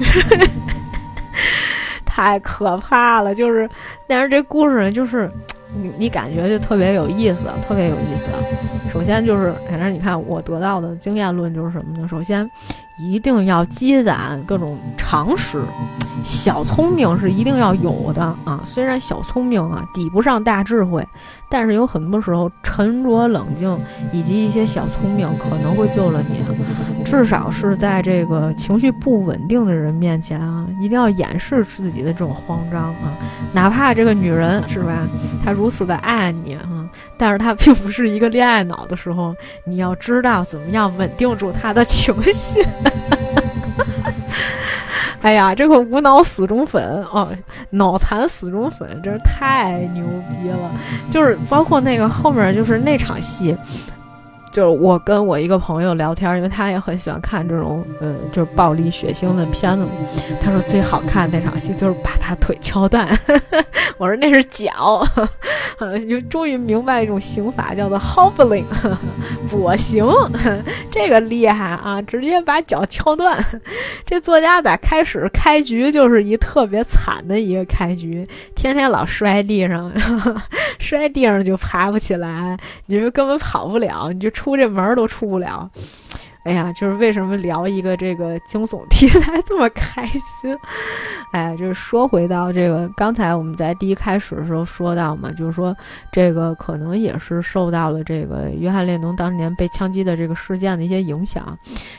<laughs> 太可怕了！就是，但是这故事，就是你你感觉就特别有意思，特别有意思。首先就是，反正你看我得到的经验论就是什么呢？首先。一定要积攒各种常识，小聪明是一定要有的啊！虽然小聪明啊抵不上大智慧，但是有很多时候沉着冷静以及一些小聪明可能会救了你。至少是在这个情绪不稳定的人面前啊，一定要掩饰自己的这种慌张啊！哪怕这个女人是吧，她如此的爱你啊，但是她并不是一个恋爱脑的时候，你要知道怎么样稳定住她的情绪。<laughs> 哎呀，这个无脑死忠粉哦，脑残死忠粉真是太牛逼了！就是包括那个后面，就是那场戏，就是我跟我一个朋友聊天，因为他也很喜欢看这种呃，就是暴力血腥的片子。他说最好看那场戏就是把他腿敲断，<laughs> 我说那是脚。就 <laughs> 终于明白一种刑法叫做 hobbling，<laughs> 跛行，这个厉害啊！直接把脚敲断。这作家在开始开局就是一特别惨的一个开局，天天老摔地上，摔地上就爬不起来，你就根本跑不了，你就出这门都出不了。哎呀，就是为什么聊一个这个惊悚题材这么开心？哎，就是说回到这个刚才我们在第一开始的时候说到嘛，就是说这个可能也是受到了这个约翰列侬当年被枪击的这个事件的一些影响。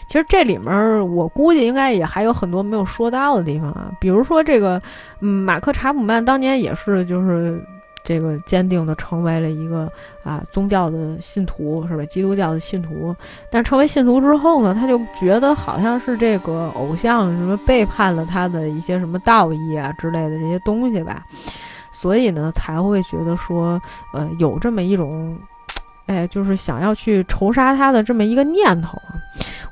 其实这里面我估计应该也还有很多没有说到的地方啊，比如说这个，嗯，马克查普曼当年也是就是。这个坚定的成为了一个啊宗教的信徒，是吧？基督教的信徒。但成为信徒之后呢，他就觉得好像是这个偶像什么背叛了他的一些什么道义啊之类的这些东西吧，所以呢才会觉得说，呃，有这么一种，哎，就是想要去仇杀他的这么一个念头啊。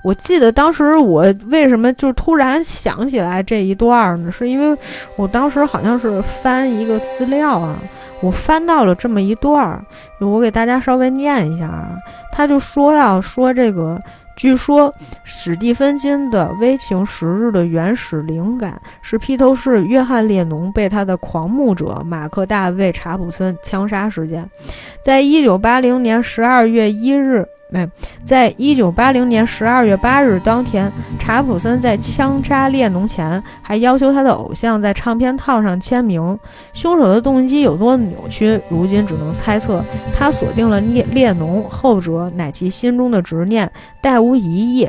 我记得当时我为什么就突然想起来这一段呢？是因为我当时好像是翻一个资料啊。我翻到了这么一段儿，我给大家稍微念一下啊。他就说到说这个，据说史蒂芬金的《危情十日》的原始灵感是披头士约翰列侬被他的狂目者马克大卫查普森枪杀事件，在一九八零年十二月一日。哎，在一九八零年十二月八日当天，查普森在枪杀列侬前，还要求他的偶像在唱片套上签名。凶手的动机有多扭曲，如今只能猜测。他锁定了列列侬，后者乃其心中的执念，殆无疑义。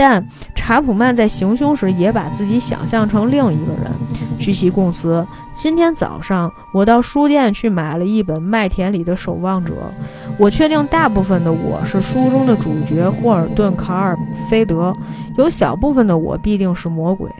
但查普曼在行凶时也把自己想象成另一个人。据其供词，今天早上我到书店去买了一本《麦田里的守望者》。我确定大部分的我是书中的主角霍尔顿·卡尔菲德，有小部分的我必定是魔鬼。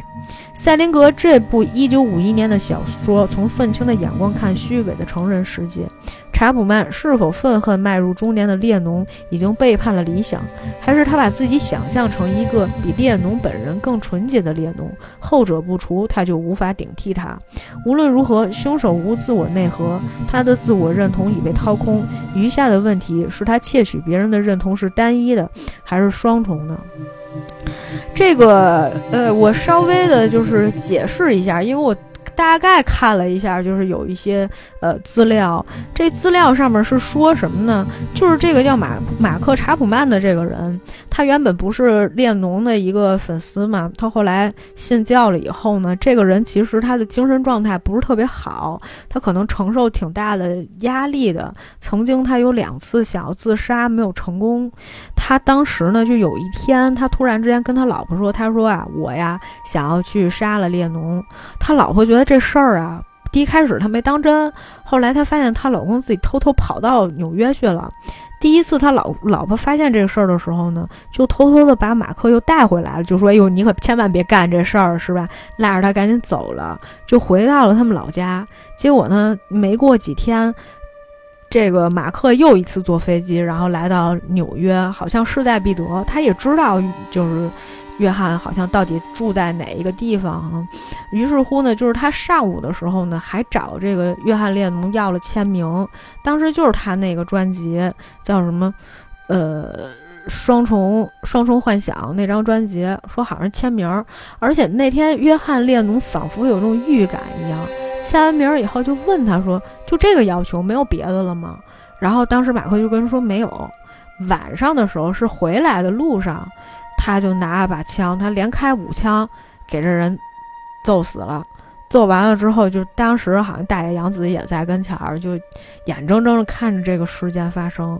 塞林格这部1951年的小说，从愤青的眼光看虚伪的成人世界。查普曼是否愤恨迈入中年的列侬已经背叛了理想，还是他把自己想象成一个比列侬本人更纯洁的列侬？后者不除，他就无法顶替他。无论如何，凶手无自我内核，他的自我认同已被掏空。余下的问题是他窃取别人的认同是单一的，还是双重的？这个，呃，我稍微的就是解释一下，因为我。大概看了一下，就是有一些呃资料，这资料上面是说什么呢？就是这个叫马马克查普曼的这个人，他原本不是列侬的一个粉丝嘛，他后来信教了以后呢，这个人其实他的精神状态不是特别好，他可能承受挺大的压力的。曾经他有两次想要自杀，没有成功。他当时呢，就有一天，他突然之间跟他老婆说：“他说啊，我呀想要去杀了列侬。”他老婆觉得。这事儿啊，第一开始她没当真，后来她发现她老公自己偷偷跑到纽约去了。第一次她老老婆发现这个事儿的时候呢，就偷偷的把马克又带回来了，就说：“哎呦，你可千万别干这事儿，是吧？”拉着他赶紧走了，就回到了他们老家。结果呢，没过几天，这个马克又一次坐飞机，然后来到纽约，好像势在必得。他也知道，就是。约翰好像到底住在哪一个地方啊？于是乎呢，就是他上午的时候呢，还找这个约翰列侬要了签名。当时就是他那个专辑叫什么，呃，双重双重幻想那张专辑，说好像签名。而且那天约翰列侬仿佛有种预感一样，签完名以后就问他说：“就这个要求，没有别的了吗？”然后当时马克就跟说：“没有。”晚上的时候是回来的路上。他就拿了把枪，他连开五枪，给这人揍死了。揍完了之后，就当时好像大爷杨子也在跟前儿，就眼睁睁的看着这个事件发生。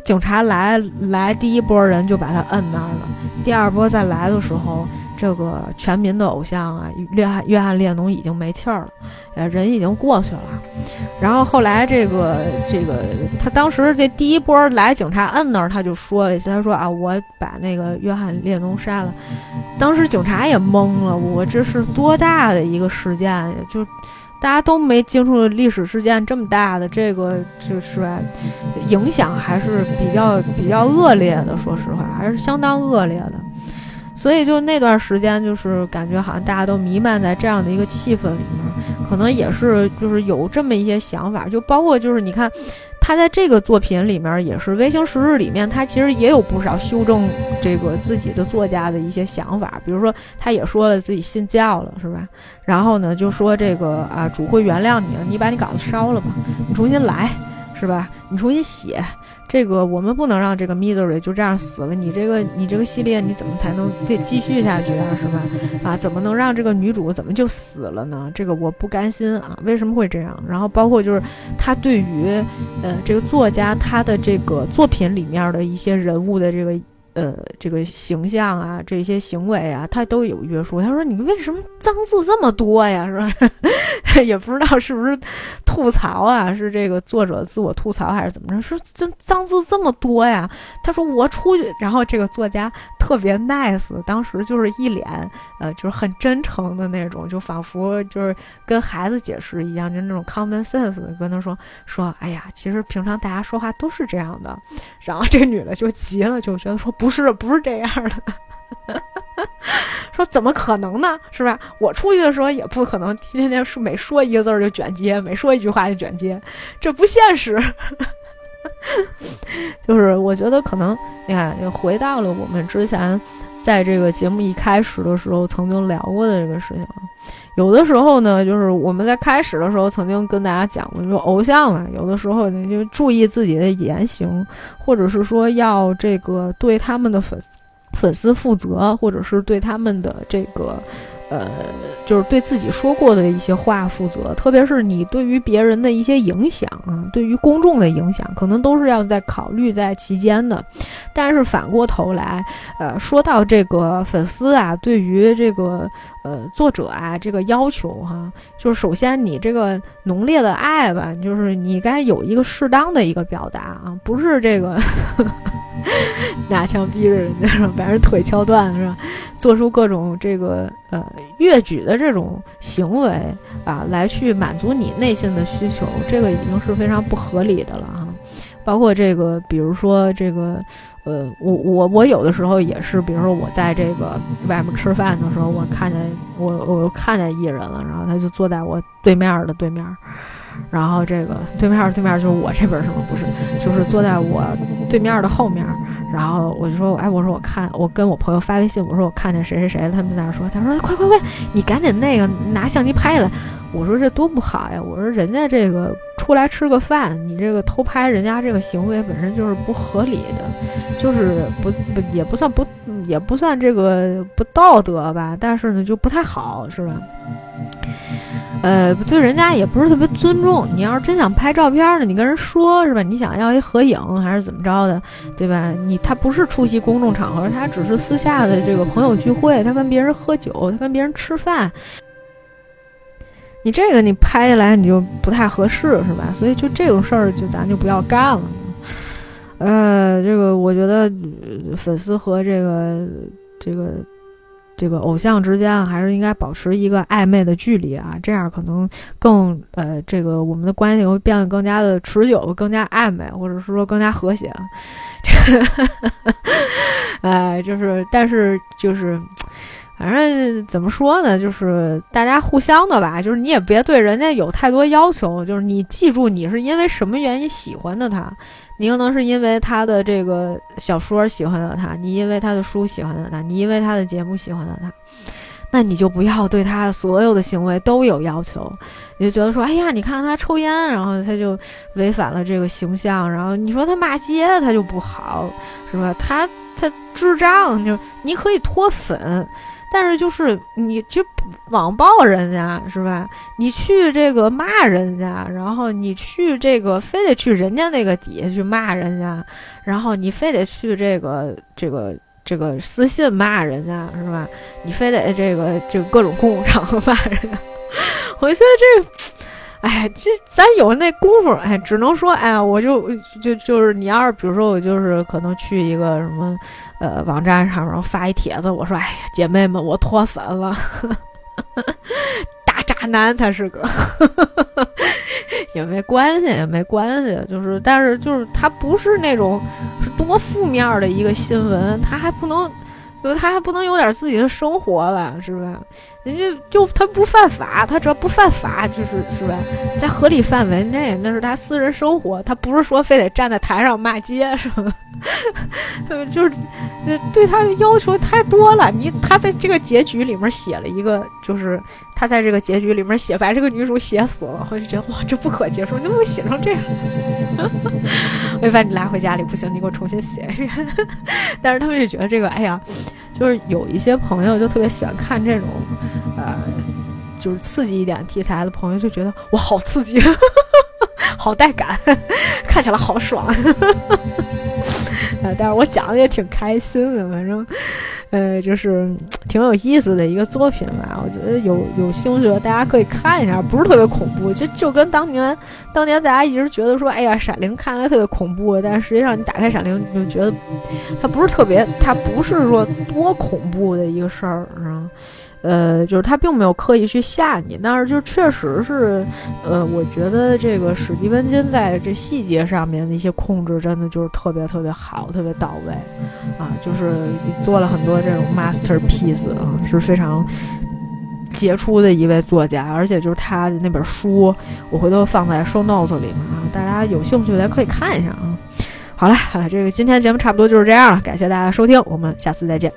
警察来来，第一波人就把他摁那儿了。第二波再来的时候，这个全民的偶像啊，约翰约翰列侬已经没气儿了，呃，人已经过去了。然后后来这个这个他当时这第一波来警察摁那儿，他就说了一句，他说啊，我把那个约翰列侬杀了。当时警察也懵了，我这是多大的一个事件呀？就。大家都没接触历史事件这么大的，这个就是吧，影响还是比较比较恶劣的。说实话，还是相当恶劣的。所以就那段时间，就是感觉好像大家都弥漫在这样的一个气氛里面，可能也是就是有这么一些想法，就包括就是你看。他在这个作品里面也是《微型时日》里面，他其实也有不少修正这个自己的作家的一些想法，比如说他也说了自己信教了，是吧？然后呢，就说这个啊，主会原谅你，你把你稿子烧了吧，你重新来。是吧？你重新写这个，我们不能让这个 misery 就这样死了。你这个，你这个系列你怎么才能再继续下去啊？是吧？啊，怎么能让这个女主怎么就死了呢？这个我不甘心啊！为什么会这样？然后包括就是他对于呃这个作家他的这个作品里面的一些人物的这个。呃，这个形象啊，这些行为啊，他都有约束。他说：“你为什么脏字这么多呀？是吧？<laughs> 也不知道是不是吐槽啊，是这个作者自我吐槽还是怎么着？说这脏字这么多呀？”他说：“我出去。”然后这个作家特别 nice，当时就是一脸呃，就是很真诚的那种，就仿佛就是跟孩子解释一样，就那种 common sense 跟他说说：“哎呀，其实平常大家说话都是这样的。”然后这女的就急了，就觉得说。不不是，不是这样的。说怎么可能呢？是吧？我出去的时候也不可能天天说每说一个字就卷接，每说一句话就卷接，这不现实。<laughs> 就是我觉得可能，你看，又回到了我们之前在这个节目一开始的时候曾经聊过的这个事情。有的时候呢，就是我们在开始的时候曾经跟大家讲过，说偶像啊，有的时候你就注意自己的言行，或者是说要这个对他们的粉丝粉丝负责，或者是对他们的这个。呃，就是对自己说过的一些话负责，特别是你对于别人的一些影响啊，对于公众的影响，可能都是要在考虑在其间的。但是反过头来，呃，说到这个粉丝啊，对于这个呃作者啊这个要求哈，就是首先你这个浓烈的爱吧，就是你该有一个适当的一个表达啊，不是这个 <laughs> 拿枪逼着人家，把人腿敲断是吧？做出各种这个呃。越举的这种行为啊，来去满足你内心的需求，这个已经是非常不合理的了哈。包括这个，比如说这个，呃，我我我有的时候也是，比如说我在这个外面吃饭的时候，我看见我我看见艺人了，然后他就坐在我对面的对面。然后这个对面对面就是我这边是吗？<laughs> 不是，就是坐在我对面的后面。然后我就说，哎，我说我看，我跟我朋友发微信，我说我看见谁谁谁了。他们在那说，他说快快快，你赶紧那个拿相机拍下来。我说这多不好呀！我说人家这个出来吃个饭，你这个偷拍人家这个行为本身就是不合理的，就是不不 <laughs> 也不算不也不算这个不道德吧，但是呢就不太好，是吧？呃，对人家也不是特别尊重。你要是真想拍照片呢，你跟人说是吧？你想要一合影还是怎么着的，对吧？你他不是出席公众场合，他只是私下的这个朋友聚会，他跟别人喝酒，他跟别人吃饭。你这个你拍下来你就不太合适，是吧？所以就这种事儿就咱就不要干了。呃，这个我觉得粉丝和这个这个。这个偶像之间啊还是应该保持一个暧昧的距离啊，这样可能更呃，这个我们的关系会变得更加的持久，更加暧昧，或者是说更加和谐。<laughs> 哎，就是，但是就是。反正怎么说呢，就是大家互相的吧，就是你也别对人家有太多要求，就是你记住你是因为什么原因喜欢的他，你可能是因为他的这个小说喜欢的他，你因为他的书喜欢的他，你因为他的节目喜欢的他，那你就不要对他所有的行为都有要求，你就觉得说，哎呀，你看他抽烟，然后他就违反了这个形象，然后你说他骂街，他就不好，是吧？他他智障，就你可以脱粉。但是就是你去网暴人家是吧？你去这个骂人家，然后你去这个非得去人家那个底下去骂人家，然后你非得去这个这个这个私信骂人家是吧？你非得这个这个各种公共场合骂人家，<laughs> 我觉得这。哎，这咱有那功夫，哎，只能说，哎，我就就就是你要是比如说我就是可能去一个什么呃网站上，然后发一帖子，我说，哎呀，姐妹们，我脱粉了，<laughs> 大渣男他是个，<laughs> 也没关系，也没关系，就是，但是就是他不是那种是多负面的一个新闻，他还不能。就他还不能有点自己的生活了，是吧？人家就他不犯法，他只要不犯法，就是是吧，在合理范围内，那是他私人生活，他不是说非得站在台上骂街，是吧？<laughs> 就是对他的要求太多了。你他在这个结局里面写了一个，就是他在这个结局里面写把这个女主写死了，我就觉得哇，这不可接受，你怎么写成这样？我就把你拉回家里，不行，你给我重新写一遍。<laughs> 但是他们就觉得这个，哎呀，就是有一些朋友就特别喜欢看这种，呃，就是刺激一点题材的朋友就觉得我，好刺激，<laughs> 好带感，<laughs> 看起来好爽。但是我讲的也挺开心的，反正，呃，就是挺有意思的一个作品吧。我觉得有有兴趣的大家可以看一下，不是特别恐怖，就就跟当年当年大家一直觉得说，哎呀，《闪灵》看来特别恐怖，但实际上你打开《闪灵》，你就觉得它不是特别，它不是说多恐怖的一个事儿，是吧？呃，就是他并没有刻意去吓你，但是就确实是，呃，我觉得这个史蒂文金在这细节上面的一些控制，真的就是特别特别好，特别到位，啊，就是做了很多这种 masterpiece 啊，是非常杰出的一位作家，而且就是他的那本书，我回头放在 show notes 里面啊，大家有兴趣的可以看一下啊。好了，这个今天节目差不多就是这样了，感谢大家收听，我们下次再见。